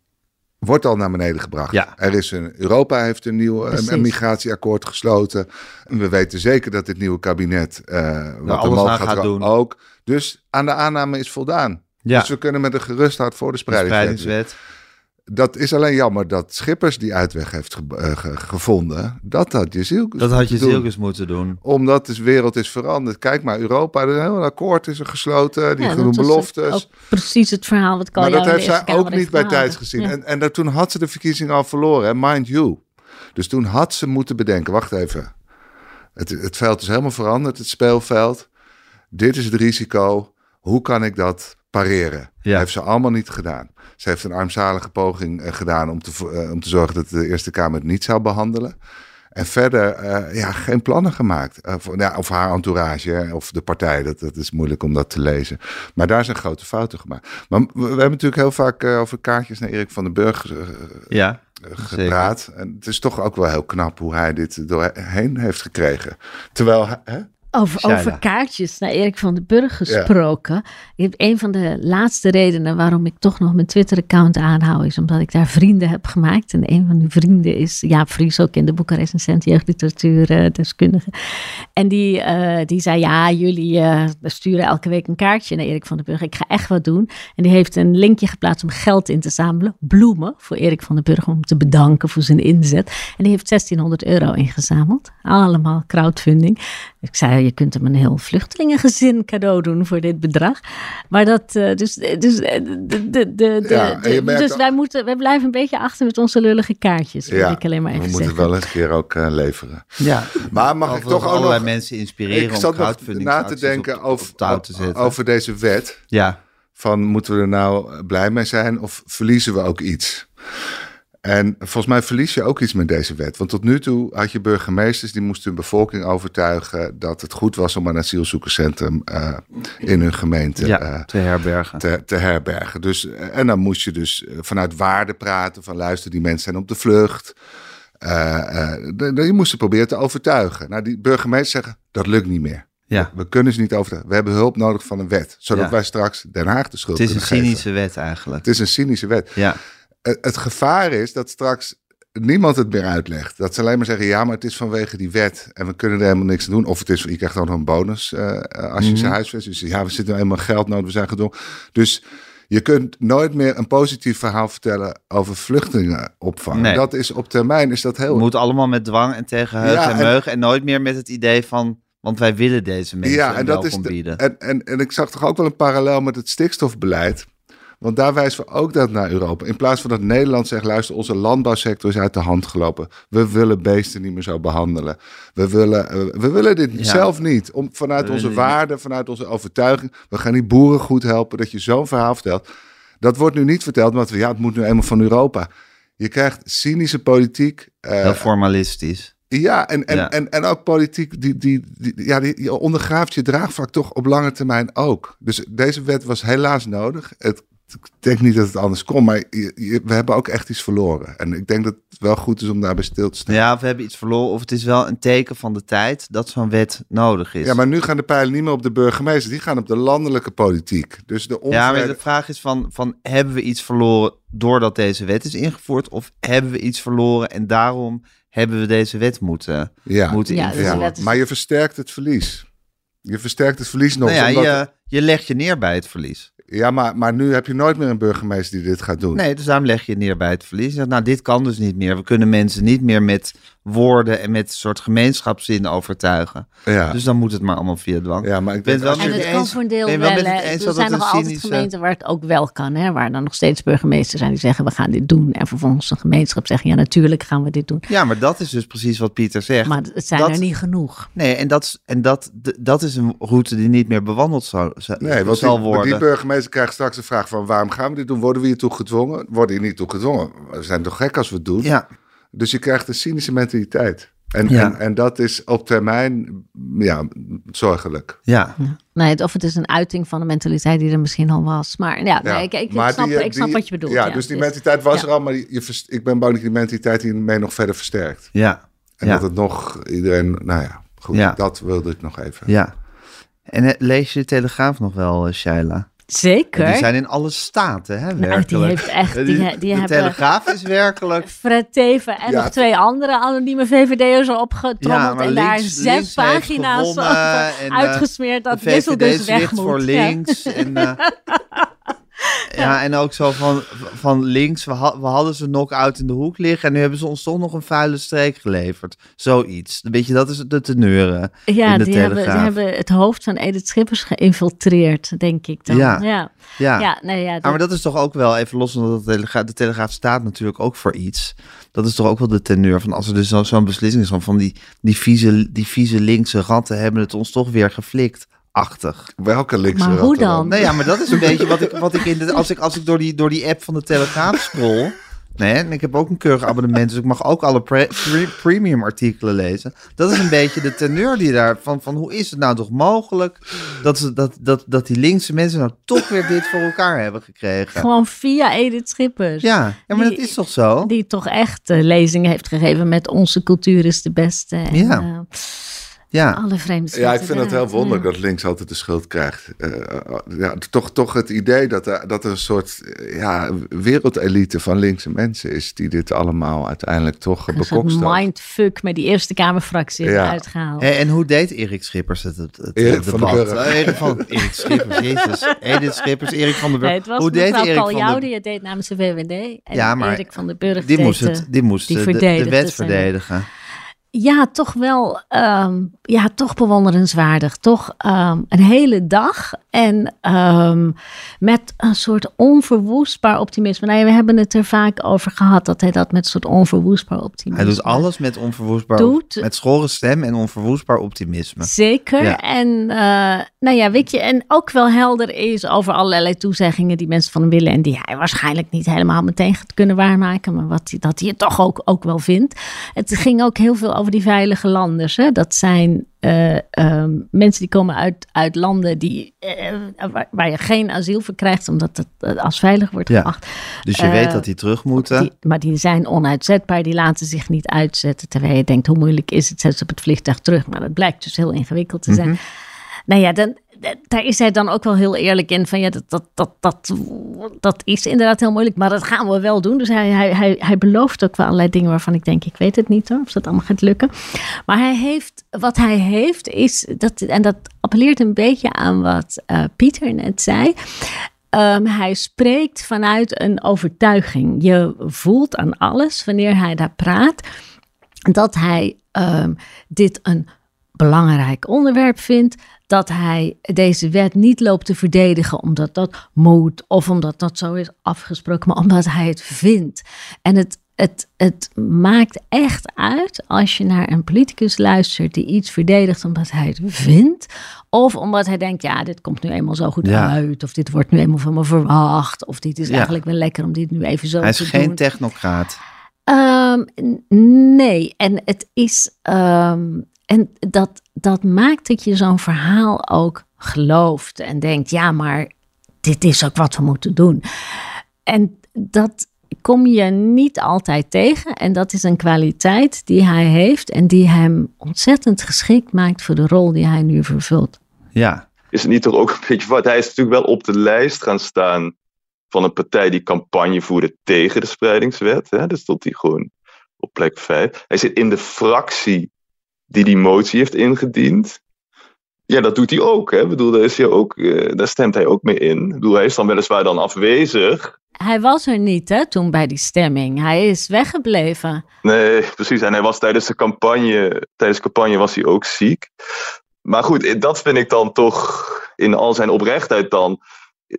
[SPEAKER 1] wordt al naar beneden gebracht.
[SPEAKER 3] Ja.
[SPEAKER 1] Er is een, Europa heeft een nieuw een migratieakkoord gesloten. We weten zeker dat dit nieuwe kabinet uh,
[SPEAKER 3] wat nou, gaat, gaat doen.
[SPEAKER 1] ook. Dus aan de aanname is voldaan.
[SPEAKER 3] Ja.
[SPEAKER 1] Dus we kunnen met een gerust hart voor de spreidingswet. Dat is alleen jammer dat Schippers die uitweg heeft uh, gevonden. Dat had je Zielkes
[SPEAKER 3] Dat had je Zielkes moeten doen.
[SPEAKER 1] Omdat de wereld is veranderd. Kijk maar, Europa, er is een heel akkoord is er gesloten. Die ja, doen beloftes.
[SPEAKER 5] precies het verhaal wat
[SPEAKER 1] Maar dat heeft zij ook niet bij tijd gezien. En, en dat, toen had ze de verkiezing al verloren, mind you. Dus toen had ze moeten bedenken, wacht even. Het, het veld is helemaal veranderd, het speelveld. Dit is het risico. Hoe kan ik dat pareren.
[SPEAKER 3] Ja.
[SPEAKER 1] heeft ze allemaal niet gedaan. Ze heeft een armzalige poging uh, gedaan om te, uh, om te zorgen dat de Eerste Kamer het niet zou behandelen. En verder uh, ja, geen plannen gemaakt. Of, ja, of haar entourage of de partij. Dat, dat is moeilijk om dat te lezen. Maar daar zijn grote fouten gemaakt. Maar we, we hebben natuurlijk heel vaak over kaartjes naar Erik van den Burg
[SPEAKER 3] ja,
[SPEAKER 1] gepraat. Zeker. En het is toch ook wel heel knap hoe hij dit doorheen heeft gekregen. Terwijl... Hè?
[SPEAKER 5] Over, over, kaartjes naar Erik van den Burg gesproken. Ja. Ik heb een van de laatste redenen waarom ik toch nog mijn Twitter-account aanhoud, is omdat ik daar vrienden heb gemaakt. En een van die vrienden is Jaap Vries, ook in de boekarest jeugdliteratuur uh, deskundige. En die, uh, die zei, ja, jullie uh, sturen elke week een kaartje naar Erik van den Burg. Ik ga echt wat doen. En die heeft een linkje geplaatst om geld in te zamelen. Bloemen voor Erik van den Burg, om te bedanken voor zijn inzet. En die heeft 1600 euro ingezameld. Allemaal crowdfunding. Ik zei, je kunt hem een heel vluchtelingengezin cadeau doen voor dit bedrag. Maar dat, uh, dus, dus, de, de, de,
[SPEAKER 1] ja,
[SPEAKER 5] de dus wij, moeten, wij blijven een beetje achter met onze lullige kaartjes. Ja, ik alleen maar even
[SPEAKER 1] we moeten
[SPEAKER 5] zeggen.
[SPEAKER 1] wel eens een keer ook uh, leveren.
[SPEAKER 3] Ja,
[SPEAKER 1] maar mag ik toch ook nog...
[SPEAKER 3] mensen inspireren
[SPEAKER 1] ik nog na te denken
[SPEAKER 3] op,
[SPEAKER 1] over,
[SPEAKER 3] op te zetten.
[SPEAKER 1] over deze wet.
[SPEAKER 3] Ja.
[SPEAKER 1] Van moeten we er nou blij mee zijn of verliezen we ook iets? En volgens mij verlies je ook iets met deze wet. Want tot nu toe had je burgemeesters die moesten hun bevolking overtuigen dat het goed was om een asielzoekerscentrum uh, in hun gemeente
[SPEAKER 3] ja, uh, te herbergen.
[SPEAKER 1] Te, te, herbergen. Dus, en dan moest je dus vanuit waarde praten van luister, die mensen zijn op de vlucht. je moest ze proberen te overtuigen. Nou, die burgemeesters zeggen dat lukt niet meer.
[SPEAKER 3] Ja.
[SPEAKER 1] We kunnen ze niet overtuigen. We hebben hulp nodig van een wet, zodat
[SPEAKER 3] Ja.
[SPEAKER 1] wij straks Den Haag de schuld
[SPEAKER 3] Het is een
[SPEAKER 1] kunnen geven.
[SPEAKER 3] cynische wet eigenlijk.
[SPEAKER 1] Het is een cynische wet.
[SPEAKER 3] Ja,
[SPEAKER 1] Het, gevaar is dat straks niemand het meer uitlegt. Dat ze alleen maar zeggen, ja, maar het is vanwege die wet en we kunnen er helemaal niks aan doen. Of het is, je krijgt dan nog een bonus eh, als je
[SPEAKER 3] Mhm.
[SPEAKER 1] ze huisvest. Dus ja, we zitten helemaal geld nodig, we zijn gedwongen. Dus je kunt nooit meer een positief verhaal vertellen over vluchtelingenopvang.
[SPEAKER 3] Nee.
[SPEAKER 1] Dat is op termijn is dat heel...
[SPEAKER 3] het moet allemaal met dwang en tegen heug
[SPEAKER 1] Ja,
[SPEAKER 3] en
[SPEAKER 1] en-
[SPEAKER 3] meug. En nooit meer met het idee van, want wij willen deze mensen
[SPEAKER 1] ja, en dat is de-
[SPEAKER 3] bieden.
[SPEAKER 1] en, en, en ik zag toch ook wel een parallel met het stikstofbeleid. Want daar wijzen we ook dat naar Europa. In plaats van dat Nederland zegt: luister, onze landbouwsector is uit de hand gelopen. We willen beesten niet meer zo behandelen. We willen, eh, we willen dit
[SPEAKER 3] Ja.
[SPEAKER 1] zelf niet. Om, vanuit onze waarden, vanuit onze overtuiging. We gaan die boeren goed helpen. Dat je zo'n verhaal vertelt. Dat wordt nu niet verteld, want ja, het moet nu eenmaal van Europa. Je krijgt cynische politiek. eh,
[SPEAKER 3] Heel formalistisch.
[SPEAKER 1] ja, en, en,
[SPEAKER 3] Ja.
[SPEAKER 1] En, en ook politiek, die, die, die, ja, die, die ondergraaft je draagvlak toch op lange termijn ook. Dus deze wet was helaas nodig. Het, ik denk niet dat het anders kon, maar je- je- we hebben ook echt iets verloren. En ik denk dat het wel goed is om daarbij stil te staan.
[SPEAKER 3] Ja, of we hebben iets verloren. Of het is wel een teken van de tijd dat zo'n wet nodig is.
[SPEAKER 1] Ja, maar nu gaan de pijlen niet meer op de burgemeester, die gaan op de landelijke politiek. Dus de
[SPEAKER 3] Ja,
[SPEAKER 1] onvrede...
[SPEAKER 3] maar de vraag is van, van hebben we iets verloren doordat deze wet is ingevoerd? Of hebben we iets verloren en daarom hebben we deze wet moeten,
[SPEAKER 1] ja.
[SPEAKER 3] moeten
[SPEAKER 5] Ja, dus
[SPEAKER 3] invoeren?
[SPEAKER 5] is-
[SPEAKER 1] Maar je versterkt het verlies. Je versterkt het verlies nog.
[SPEAKER 3] Nou ja,
[SPEAKER 1] omdat-
[SPEAKER 3] je, je legt je neer bij het verlies.
[SPEAKER 1] Ja maar, maar nu heb je nooit meer een burgemeester die dit gaat doen.
[SPEAKER 3] Nee, dus daarom leg je je neer bij het verlies. Nou, dit kan dus niet meer. We kunnen mensen niet meer met woorden en met een soort gemeenschapszin overtuigen.
[SPEAKER 1] Ja.
[SPEAKER 3] Dus dan moet het maar allemaal via dwang.
[SPEAKER 1] ja, maar ik
[SPEAKER 3] ben
[SPEAKER 1] denk
[SPEAKER 3] wel
[SPEAKER 5] En het kan voor een deel wel.
[SPEAKER 3] het eens
[SPEAKER 5] er zijn
[SPEAKER 3] het
[SPEAKER 5] nog altijd gemeenten waar het ook wel kan. Hè, waar dan nog steeds burgemeesters zijn die zeggen we gaan dit doen. En vervolgens een gemeenschap zeggen ja natuurlijk gaan we dit doen.
[SPEAKER 3] Ja, maar dat is dus precies wat Pieter zegt.
[SPEAKER 5] Maar het zijn
[SPEAKER 3] dat-
[SPEAKER 5] er niet genoeg.
[SPEAKER 3] Nee, en dat, is- en dat, dat is een route die niet meer bewandeld zou, zou-
[SPEAKER 1] Nee, want
[SPEAKER 3] zal
[SPEAKER 1] die,
[SPEAKER 3] worden.
[SPEAKER 1] die burgemeester krijgt straks de vraag van waarom gaan we dit doen? Worden we hiertoe gedwongen? Worden hier niet toe gedwongen? We zijn toch gek als we het doen?
[SPEAKER 3] ja,
[SPEAKER 1] Dus je krijgt een cynische mentaliteit. En,
[SPEAKER 3] Ja.
[SPEAKER 1] en, en dat is op termijn ja, zorgelijk.
[SPEAKER 3] ja.
[SPEAKER 5] Nee, of het is een uiting van een mentaliteit die er misschien al was. Maar ja,
[SPEAKER 1] Ja.
[SPEAKER 5] nee, ik, ik,
[SPEAKER 1] Maar
[SPEAKER 5] snap,
[SPEAKER 1] die-
[SPEAKER 5] ik snap
[SPEAKER 1] die-
[SPEAKER 5] wat je bedoelt.
[SPEAKER 1] Ja, dus die mentaliteit was
[SPEAKER 5] ja.
[SPEAKER 1] er al, maar je, ik ben bang dat die mentaliteit hiermee nog verder versterkt.
[SPEAKER 3] ja.
[SPEAKER 1] En
[SPEAKER 3] Ja.
[SPEAKER 1] dat het nog iedereen, nou ja, goed,
[SPEAKER 3] Ja.
[SPEAKER 1] dat wilde ik nog even.
[SPEAKER 3] Ja. En eh, lees je de Telegraaf nog wel, eh, Shaila?
[SPEAKER 5] Zeker.
[SPEAKER 3] Die zijn in alle staten, hè,
[SPEAKER 5] Nou, die
[SPEAKER 3] werkelijk.
[SPEAKER 5] heeft echt, die,
[SPEAKER 3] Die-
[SPEAKER 5] die,
[SPEAKER 3] de
[SPEAKER 5] hebben
[SPEAKER 3] Telegraaf is werkelijk... (laughs)
[SPEAKER 5] Fred Teven en
[SPEAKER 1] Ja,
[SPEAKER 5] nog twee andere anonieme VVD'ers
[SPEAKER 3] Ja,
[SPEAKER 5] opgetrommeld.
[SPEAKER 3] maar
[SPEAKER 5] en daar
[SPEAKER 3] links-
[SPEAKER 5] zes
[SPEAKER 3] links heeft
[SPEAKER 5] pagina's over (laughs)
[SPEAKER 3] en, eh,
[SPEAKER 5] uitgesmeerd dat Wissel dus weg moet.
[SPEAKER 3] voor
[SPEAKER 5] Ja.
[SPEAKER 3] links. En, eh, (laughs) ja, en ook zo van, van links, we, ha- we hadden ze knock-out in de hoek liggen... en nu hebben ze ons toch nog een vuile streek geleverd. Zoiets. Weet je, dat is de teneuren
[SPEAKER 5] Ja,
[SPEAKER 3] in de
[SPEAKER 5] die hebben, die hebben het hoofd van Edith Schippers geïnfiltreerd, denk ik dan.
[SPEAKER 3] Ja.
[SPEAKER 5] ja.
[SPEAKER 3] Ja.
[SPEAKER 5] Ja, nee, ja,
[SPEAKER 3] maar dat is toch ook wel, even los van dat de Telegraaf, de Telegraaf staat natuurlijk ook voor iets. Dat is toch ook wel de teneur van als er dus zo- zo'n beslissing is van, van die, die, vieze, die vieze linkse ratten hebben het ons toch weer geflikt. Achtig.
[SPEAKER 1] Welke linkse
[SPEAKER 5] Maar hoe dan?
[SPEAKER 3] Nou ja, maar dat is een beetje wat ik, wat ik in de, als ik, als ik door, die, door die app van de Telegraaf scroll. Nee, en ik heb ook een keurig abonnement, dus ik mag ook alle pre- pre- premium artikelen lezen. Dat is een beetje de teneur die daar van, van hoe is het nou toch mogelijk dat, ze, dat, dat, dat die linkse mensen nou toch weer dit voor elkaar hebben gekregen.
[SPEAKER 5] Gewoon via Edith Schippers.
[SPEAKER 3] Ja, ja maar
[SPEAKER 5] Die-
[SPEAKER 3] dat is toch zo?
[SPEAKER 5] Die toch echt eh, lezingen heeft gegeven met onze cultuur is de beste. En,
[SPEAKER 3] Ja.
[SPEAKER 5] eh,
[SPEAKER 3] Ja,
[SPEAKER 5] alle vreemde
[SPEAKER 1] Ja, ik vind het heel
[SPEAKER 5] wonderlijk
[SPEAKER 1] dat links altijd de schuld krijgt. Eh, eh, ja, toch, toch het idee dat er, dat er een soort eh, ja, wereldelite van linkse mensen is... die dit allemaal uiteindelijk toch
[SPEAKER 5] Een soort
[SPEAKER 1] bekokst
[SPEAKER 5] mindfuck met die Eerste Kamerfractie
[SPEAKER 1] Ja.
[SPEAKER 5] uitgehaald.
[SPEAKER 3] en, en hoe deed Erik Schippers het, het, het
[SPEAKER 1] Erik
[SPEAKER 3] het
[SPEAKER 1] van den
[SPEAKER 3] debat?
[SPEAKER 1] Burg.
[SPEAKER 3] Eh, Erik, van, Erik Schippers, (laughs) jezus. Edith Schippers, Erik van den Burg.
[SPEAKER 5] Nee, het was
[SPEAKER 3] hoe deed
[SPEAKER 5] mevrouw
[SPEAKER 3] Erik van
[SPEAKER 5] die het deed namens de VVD. En
[SPEAKER 3] Ja, maar
[SPEAKER 5] Erik van den Burg
[SPEAKER 3] Die
[SPEAKER 5] deed,
[SPEAKER 3] moest, het, die moest
[SPEAKER 5] die
[SPEAKER 3] de- de, de wet
[SPEAKER 5] zijn-
[SPEAKER 3] verdedigen.
[SPEAKER 5] Ja, toch wel ehm, ja, toch bewonderenswaardig. Toch ehm, een hele dag en ehm, met een soort onverwoestbaar optimisme. Nou ja, we hebben het er vaak over gehad dat hij dat met een soort onverwoestbaar optimisme.
[SPEAKER 3] Hij doet alles met onverwoestbaar,
[SPEAKER 5] Doet.
[SPEAKER 3] met schorre stem en onverwoestbaar optimisme.
[SPEAKER 5] Zeker.
[SPEAKER 3] Ja.
[SPEAKER 5] En eh, nou ja, weet je, en ook wel helder is over allerlei toezeggingen die mensen van hem willen en die hij waarschijnlijk niet helemaal meteen gaat kunnen waarmaken, maar wat hij, dat hij het toch ook, ook wel vindt. Het ging ook heel veel over die veilige landers. Hè? Dat zijn eh, ehm, mensen die komen uit, uit landen die, eh, waar, waar je geen asiel voor krijgt, omdat het eh, als veilig wordt
[SPEAKER 3] Ja.
[SPEAKER 5] geacht.
[SPEAKER 3] Dus je weet dat die terug moeten.
[SPEAKER 5] Die, maar die zijn onuitzetbaar, die laten zich niet uitzetten. Terwijl je denkt, hoe moeilijk is het, zet ze op het vliegtuig terug. Maar dat blijkt dus heel ingewikkeld te zijn. Nou ja, dan, daar is hij dan ook wel heel eerlijk in. Van ja, dat, dat, dat, dat, dat is inderdaad heel moeilijk, maar dat gaan we wel doen. Dus hij, hij, hij, hij belooft ook wel allerlei dingen waarvan ik denk, ik weet het niet hoor, of dat allemaal gaat lukken. Maar hij heeft, wat hij heeft is, dat, en dat appelleert een beetje aan wat eh, Pieter net zei. Ehm, hij spreekt vanuit een overtuiging. Je voelt aan alles wanneer hij daar praat dat hij ehm, dit een belangrijk onderwerp vindt. Dat hij deze wet niet loopt te verdedigen omdat dat moet of omdat dat zo is afgesproken, maar omdat hij het vindt. En het, het, het maakt echt uit als je naar een politicus luistert die iets verdedigt omdat hij het vindt. Of omdat hij denkt, ja, dit komt nu eenmaal zo goed
[SPEAKER 3] Ja.
[SPEAKER 5] uit. Of dit wordt nu eenmaal van me verwacht. Of dit is
[SPEAKER 3] Ja.
[SPEAKER 5] eigenlijk wel lekker om dit nu even zo
[SPEAKER 3] Hij is
[SPEAKER 5] te
[SPEAKER 3] geen
[SPEAKER 5] doen.
[SPEAKER 3] technocraat.
[SPEAKER 5] N- nee, en het is. ehm, en dat, dat maakt dat je zo'n verhaal ook gelooft en denkt: ja, maar dit is ook wat we moeten doen. En dat kom je niet altijd tegen. En dat is een kwaliteit die hij heeft en die hem ontzettend geschikt maakt voor de rol die hij nu vervult.
[SPEAKER 3] Ja,
[SPEAKER 4] is het niet toch ook een beetje wat? Hij is natuurlijk wel op de lijst gaan staan van een partij die campagne voerde tegen de spreidingswet. Hè? Dus stond hij gewoon op plek 5. Hij zit in de fractie die die motie heeft ingediend. Ja, dat doet hij ook. Hè? Ik bedoel, daar, is hij ook, eh, daar stemt hij ook mee in. Ik bedoel, hij is dan weliswaar dan afwezig.
[SPEAKER 5] Hij was er niet hè, toen bij die stemming. Hij is weggebleven.
[SPEAKER 4] Nee, precies. En hij was tijdens de campagne, tijdens de campagne was hij ook ziek. Maar goed, dat vind ik dan toch in al zijn oprechtheid dan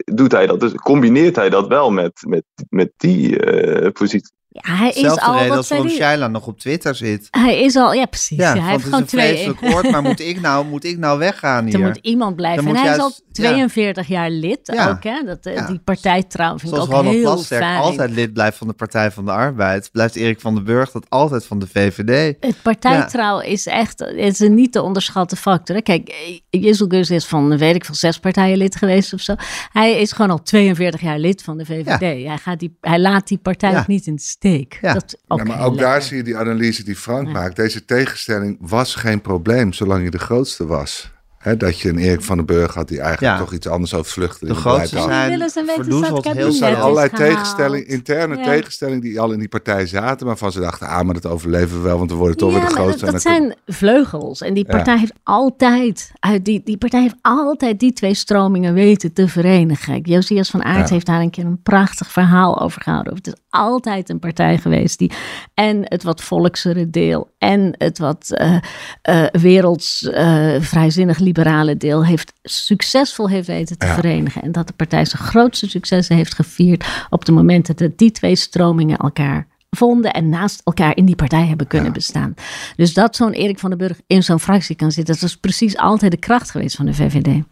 [SPEAKER 4] doet hij dat, dus combineert hij dat wel met, met, met die eh, positie.
[SPEAKER 5] Ja, hij is al.
[SPEAKER 3] reden als? Shaila nog op Twitter zit.
[SPEAKER 5] Hij is al, ja precies.
[SPEAKER 3] Ja,
[SPEAKER 5] hij heeft
[SPEAKER 3] het is
[SPEAKER 5] gewoon
[SPEAKER 3] een
[SPEAKER 5] twee.
[SPEAKER 3] vreselijk woord, maar moet ik nou, moet ik nou weggaan
[SPEAKER 5] Er
[SPEAKER 3] hier?
[SPEAKER 5] moet iemand blijven.
[SPEAKER 3] Dan
[SPEAKER 5] En hij is al 42 jaar lid
[SPEAKER 3] Ja.
[SPEAKER 5] ook. Hè? Dat, eh,
[SPEAKER 3] Ja.
[SPEAKER 5] Die partijtrouw vind
[SPEAKER 3] Zoals
[SPEAKER 5] ik ook
[SPEAKER 3] Ronald
[SPEAKER 5] heel
[SPEAKER 3] Plasterk
[SPEAKER 5] fijn.
[SPEAKER 3] altijd lid blijft van de Partij van de Arbeid, blijft Erik van den Burg dat altijd van de VVD.
[SPEAKER 5] Het partijtrouw is echt is een niet te onderschatten factor. hè. Kijk, Jezelgus is van, weet ik, van zes partijen lid geweest of zo. Hij is gewoon al 42 jaar lid van de VVD. Hij, gaat die, hij laat die partij ook niet in steek.
[SPEAKER 3] Ja.
[SPEAKER 5] Dat ook
[SPEAKER 1] Ja, maar ook daar zie je die analyse die Frank maakt. Deze tegenstelling was geen probleem zolang je de grootste was. Dat je een Erik van den Burg had die eigenlijk
[SPEAKER 3] Ja.
[SPEAKER 1] toch iets anders over
[SPEAKER 3] De
[SPEAKER 1] vluchtelingen
[SPEAKER 3] grootste
[SPEAKER 1] had.
[SPEAKER 5] Die
[SPEAKER 3] zijn verdoezeld heel
[SPEAKER 1] Er zijn allerlei tegenstellingen, interne
[SPEAKER 5] Ja.
[SPEAKER 1] tegenstellingen die al in die partij zaten, waarvan ze dachten, ah, maar dat overleven we wel, want we worden toch weer de
[SPEAKER 5] maar
[SPEAKER 1] grootste.
[SPEAKER 5] Dat,
[SPEAKER 1] en
[SPEAKER 5] dat zijn vleugels. En die
[SPEAKER 1] Ja.
[SPEAKER 5] partij heeft altijd, uit die, die partij heeft altijd die twee stromingen weten te verenigen. Josias van Aert
[SPEAKER 1] Ja.
[SPEAKER 5] heeft daar een keer een prachtig verhaal over gehouden. Het is altijd een partij geweest die en het wat volksere deel en het wat eh eh, werelds eh, vrijzinnig liberale deel heeft succesvol heeft weten te
[SPEAKER 1] Ja.
[SPEAKER 5] verenigen. En dat de partij zijn grootste successen heeft gevierd op de momenten dat die twee stromingen elkaar vonden en naast elkaar in die partij hebben kunnen bestaan. Dus dat zo'n Erik van den Burg in zo'n fractie kan zitten, dat is precies altijd de kracht geweest van de VVD.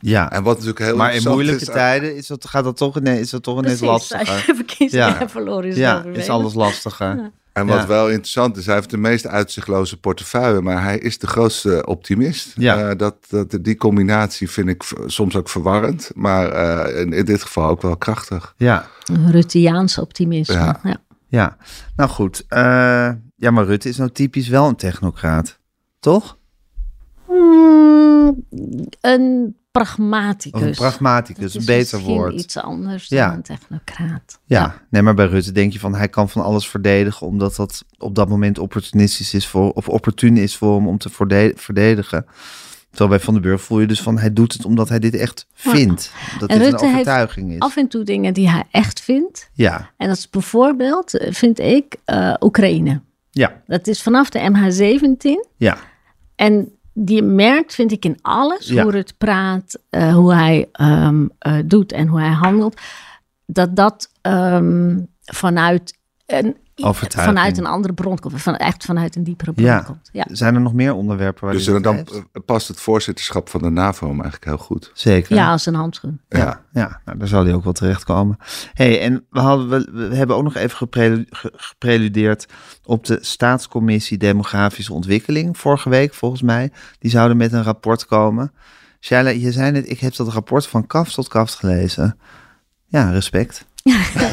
[SPEAKER 3] Ja,
[SPEAKER 1] En wat natuurlijk heel
[SPEAKER 3] maar in moeilijke
[SPEAKER 1] is,
[SPEAKER 3] tijden is dat, gaat dat toch ineens, is dat toch ineens
[SPEAKER 5] Precies, als
[SPEAKER 3] lastiger.
[SPEAKER 5] je verkiezingen
[SPEAKER 3] Ja.
[SPEAKER 5] hebt verloren is
[SPEAKER 3] Ja, is alles lastiger.
[SPEAKER 1] En wat
[SPEAKER 3] Ja.
[SPEAKER 1] wel interessant is, hij heeft de meest uitzichtloze portefeuille, maar hij is de grootste optimist.
[SPEAKER 3] Ja.
[SPEAKER 1] Eh, dat, dat, die combinatie vind ik soms ook verwarrend, maar eh, in, in dit geval ook wel krachtig.
[SPEAKER 3] Ja,
[SPEAKER 5] Een Rutteaans optimisme.
[SPEAKER 1] Ja.
[SPEAKER 5] Ja.
[SPEAKER 3] ja. Nou goed. eh, ja, maar Rutte is nou typisch wel een technocraat. Toch?
[SPEAKER 5] Mm, een pragmaticus.
[SPEAKER 3] Of een pragmaticus, een
[SPEAKER 5] is
[SPEAKER 3] beter woord.
[SPEAKER 5] iets anders
[SPEAKER 3] Ja.
[SPEAKER 5] dan een technocraat.
[SPEAKER 3] Ja. nee, maar bij Rutte denk je van hij kan van alles verdedigen, omdat dat op dat moment opportunistisch is voor, of opportun is voor hem om te verde- verdedigen. Terwijl bij Van den Burg voel je dus van hij doet het omdat hij dit echt
[SPEAKER 5] Ja.
[SPEAKER 3] vindt. Dat
[SPEAKER 5] En
[SPEAKER 3] dit
[SPEAKER 5] Rutte
[SPEAKER 3] een
[SPEAKER 5] heeft
[SPEAKER 3] overtuiging is.
[SPEAKER 5] Af en toe dingen die hij echt vindt.
[SPEAKER 3] Ja,
[SPEAKER 5] En dat is bijvoorbeeld, eh, vind ik, eh, Oekraïne.
[SPEAKER 3] Ja,
[SPEAKER 5] Dat is vanaf de MH17.
[SPEAKER 3] ja.
[SPEAKER 5] En die merkt, vind ik, in alles,
[SPEAKER 3] Ja.
[SPEAKER 5] hoe het praat, eh, hoe hij ehm, eh, doet en hoe hij handelt, dat dat ehm, vanuit, een,
[SPEAKER 3] Overtuiging.
[SPEAKER 5] vanuit een andere bron komt. Van, echt vanuit een diepere bron
[SPEAKER 3] Ja.
[SPEAKER 5] komt. Ja.
[SPEAKER 3] Zijn er nog meer onderwerpen waar
[SPEAKER 1] Dus dan eh, past het voorzitterschap van de NAVO hem eigenlijk heel goed.
[SPEAKER 3] Zeker.
[SPEAKER 5] ja, als een handschoen.
[SPEAKER 1] Ja.
[SPEAKER 3] Ja, nou, daar zal hij ook wel terechtkomen. hey, en we, hadden, we, we hebben ook nog even geprelu- ge- gepreludeerd op de staatscommissie Demografische Ontwikkeling vorige week, volgens mij. Die zouden met een rapport komen. Shaila, je zei net, ik heb dat rapport van kaft tot kaft gelezen. Ja, respect.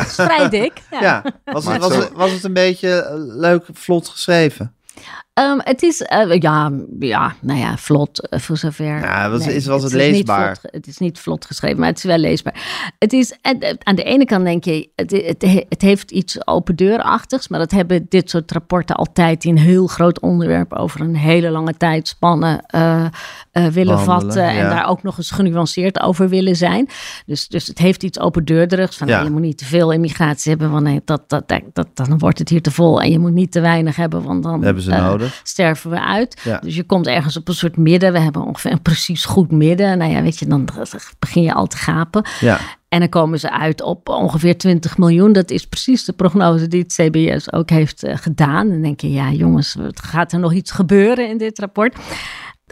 [SPEAKER 5] Vrij dik. Ja.
[SPEAKER 3] Ja, was, het, was, was het een beetje eh, leuk, vlot geschreven?
[SPEAKER 5] Ehm, het is, eh, ja, ja, nou ja, vlot eh, voor zover.
[SPEAKER 3] Ja, was- is- was het
[SPEAKER 5] is
[SPEAKER 3] leesbaar?
[SPEAKER 5] vlot ge- het is niet vlot geschreven, maar het is wel leesbaar. Het is, en, eh, aan de ene kant denk je, het, het, het heeft iets open deurachtigs, maar dat hebben dit soort rapporten altijd die een heel groot onderwerp over een hele lange tijdspanne willen vatten en
[SPEAKER 3] ja.
[SPEAKER 5] daar ook nog eens genuanceerd over willen zijn. Dus, dus het heeft iets open deurderigs van
[SPEAKER 3] Ja.
[SPEAKER 5] nee, je moet niet te veel immigratie hebben, want nee, dat, dat, dat, dat, dan wordt het hier te vol en je moet niet te weinig hebben, want dan
[SPEAKER 3] hebben ze nodig.
[SPEAKER 5] Sterven we uit.
[SPEAKER 3] Ja.
[SPEAKER 5] Dus je komt ergens op een soort midden. We hebben ongeveer een precies goed midden. Nou ja, weet je, dan begin je al te gapen.
[SPEAKER 3] Ja,
[SPEAKER 5] En dan komen ze uit op ongeveer 20 miljoen. Dat is precies de prognose die het CBS ook heeft eh, gedaan. En dan denk je, ja jongens, gaat er nog iets gebeuren in dit rapport?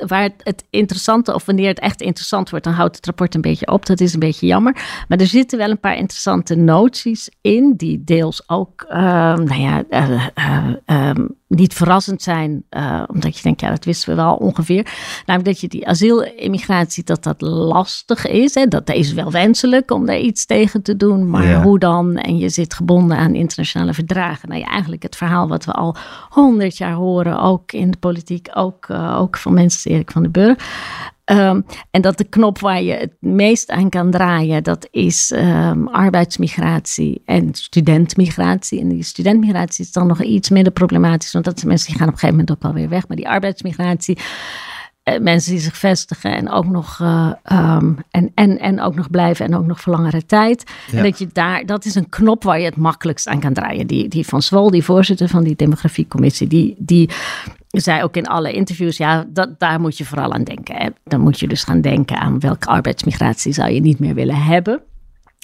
[SPEAKER 5] Waar het, het interessante, of wanneer het echt interessant wordt, dan houdt het rapport een beetje op. Dat is een beetje jammer. Maar er zitten wel een paar interessante noties in, die deels ook, ehm, nou ja, eh, eh, ehm, niet verrassend zijn, eh, omdat je denkt, ja, dat wisten we wel ongeveer. Namelijk dat je die asielimmigratie, dat dat lastig is. Hè? Dat is wel wenselijk om daar iets tegen te doen, maar
[SPEAKER 3] Ja.
[SPEAKER 5] hoe dan? En je zit gebonden aan internationale verdragen. Nou ja, eigenlijk het verhaal wat we al honderd jaar horen, ook in de politiek, ook, eh, ook van mensen als Erik van den Burg. Ehm, en dat de knop waar je het meest aan kan draaien, dat is ehm, arbeidsmigratie en studentmigratie. En die studentmigratie is dan nog iets minder problematisch, want dat zijn mensen die gaan op een gegeven moment ook alweer weg. Maar die arbeidsmigratie, eh, mensen die zich vestigen en ook nog, eh, ehm, en, en, en ook nog blijven en ook nog voor langere tijd.
[SPEAKER 3] Ja.
[SPEAKER 5] En dat je daar, dat is een knop waar je het makkelijkst aan kan draaien. Die, die van Zwol, die voorzitter van die demografiecommissie, die, die zei ook in alle interviews, ja, dat, daar moet je vooral aan denken. Hè. Dan moet je dus gaan denken aan welke arbeidsmigratie zou je niet meer willen hebben.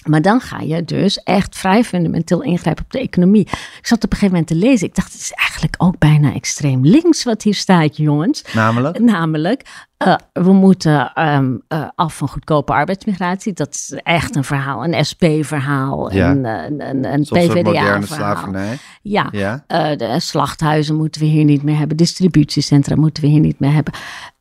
[SPEAKER 5] Maar dan ga je dus echt vrij fundamenteel ingrijpen op de economie. Ik zat op een gegeven moment te lezen. Ik dacht, het is eigenlijk ook bijna extreem links wat hier staat, jongens.
[SPEAKER 3] namelijk?
[SPEAKER 5] Namelijk, eh, we moeten ehm, eh, af van goedkope arbeidsmigratie. Dat is echt een verhaal, een SP-verhaal,
[SPEAKER 3] Ja.
[SPEAKER 5] een, een, een, PvdA-verhaal. Ja,
[SPEAKER 3] Ja.
[SPEAKER 5] eh, de slachthuizen moeten we hier niet meer hebben. Distributiecentra moeten we hier niet meer hebben.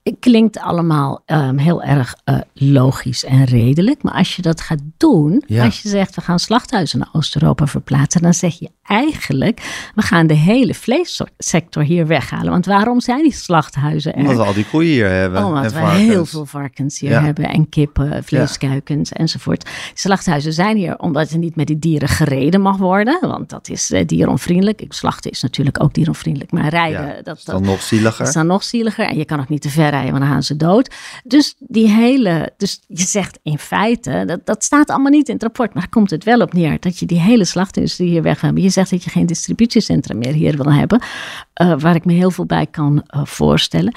[SPEAKER 5] Het klinkt allemaal ehm, heel erg eh, logisch en redelijk. Maar als je dat gaat doen,
[SPEAKER 3] Ja.
[SPEAKER 5] als je zegt we gaan slachthuizen naar Oost-Europa verplaatsen, dan zeg je eigenlijk we gaan de hele vleessector hier weghalen. Want waarom zijn die slachthuizen er?
[SPEAKER 3] Omdat we al die koeien hier hebben.
[SPEAKER 5] Omdat we
[SPEAKER 3] varkens.
[SPEAKER 5] heel veel varkens hier
[SPEAKER 3] Ja.
[SPEAKER 5] hebben en kippen, vleeskuikens enzovoort. Slachthuizen zijn hier omdat er niet met die dieren gereden mag worden. Want dat is eh, dieronvriendelijk. Ik- Slachten is natuurlijk ook dieronvriendelijk. Maar rijden, dat,
[SPEAKER 3] is
[SPEAKER 5] dat,
[SPEAKER 3] dan nog zieliger.
[SPEAKER 5] is dan nog zieliger. En je kan ook niet te ver rijden, want dan gaan ze dood. Dus die hele, dus je zegt in feite, dat, dat staat allemaal niet in het rapport. Maar daar komt het wel op neer. Dat je die hele slachtindustrie hier weg wil hebben. Je zegt dat je geen distributiecentra meer hier wil hebben. eh, waar ik me heel veel bij kan eh, voorstellen.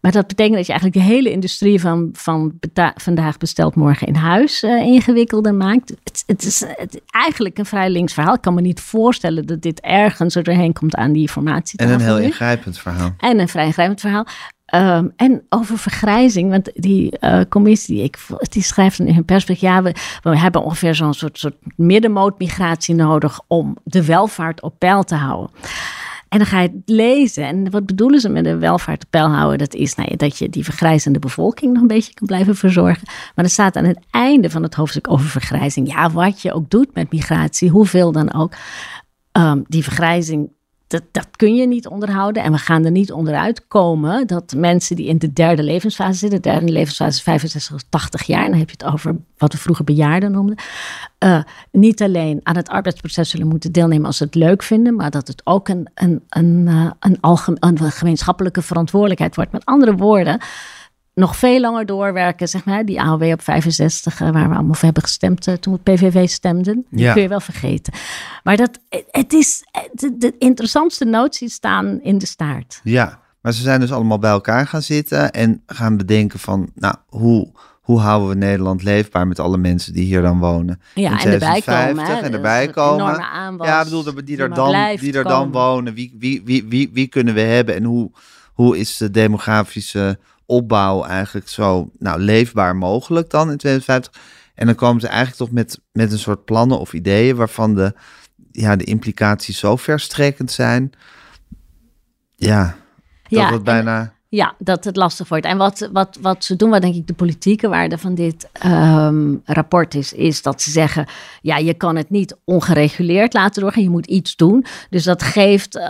[SPEAKER 5] Maar dat betekent dat je eigenlijk de hele industrie van, van vandaag besteld morgen in huis eh, ingewikkelder maakt. Het, het is het, eigenlijk een vrij links verhaal. Ik kan me niet voorstellen dat dit ergens er doorheen komt aan die formatie.
[SPEAKER 3] En een heel ingrijpend verhaal.
[SPEAKER 5] En een vrij ingrijpend verhaal. Ehm, en over vergrijzing, want die eh, commissie, ik, die schrijft in hun persbericht, ja, we, hebben ongeveer zo'n soort, soort middenmootmigratie nodig om de welvaart op peil te houden. En dan ga je het lezen. En wat bedoelen ze met de welvaart op peil houden? Dat is nou dat je die vergrijzende bevolking nog een beetje kan blijven verzorgen. Maar er staat aan het einde van het hoofdstuk over vergrijzing. Ja, wat je ook doet met migratie, hoeveel dan ook. ehm, die vergrijzing dat, dat kun je niet onderhouden. En we gaan er niet onderuit komen dat mensen die in de derde levensfase zitten, de derde levensfase is 65 tot 80 jaar, dan heb je het over wat we vroeger bejaarden noemden, eh, niet alleen aan het arbeidsproces zullen moeten deelnemen als ze het leuk vinden, maar dat het ook een, een, een, eh, een, een gemeenschappelijke verantwoordelijkheid wordt. Met andere woorden, nog veel langer doorwerken, zeg maar. Die AOW op 65, waar we allemaal voor hebben gestemd toen we PVV stemden. Die kun je wel vergeten. Maar dat, het is, de, de interessantste noties staan in de staart.
[SPEAKER 3] Ja, maar ze zijn dus allemaal bij elkaar gaan zitten en gaan bedenken van, nou, hoe hoe houden we Nederland leefbaar met alle mensen die hier dan wonen?
[SPEAKER 5] Ja, in en erbij komen.
[SPEAKER 3] En erbij komen. Ja, bedoel, die, die er dan, die er dan wonen. Wie, wie, wie, wie, wie kunnen we hebben en hoe, hoe is de demografische opbouw eigenlijk zo nou, leefbaar mogelijk dan in 2050? En dan komen ze eigenlijk toch met, met een soort plannen of ideeën waarvan de, ja, de implicaties zo verstrekkend zijn. Ja, dat ja, het bijna...
[SPEAKER 5] Ja, dat het lastig wordt. En wat, wat, wat ze doen, wat denk ik de politieke waarde van dit um, rapport is, is dat ze zeggen: ja, je kan het niet ongereguleerd laten doorgaan, je moet iets doen. Dus dat geeft um,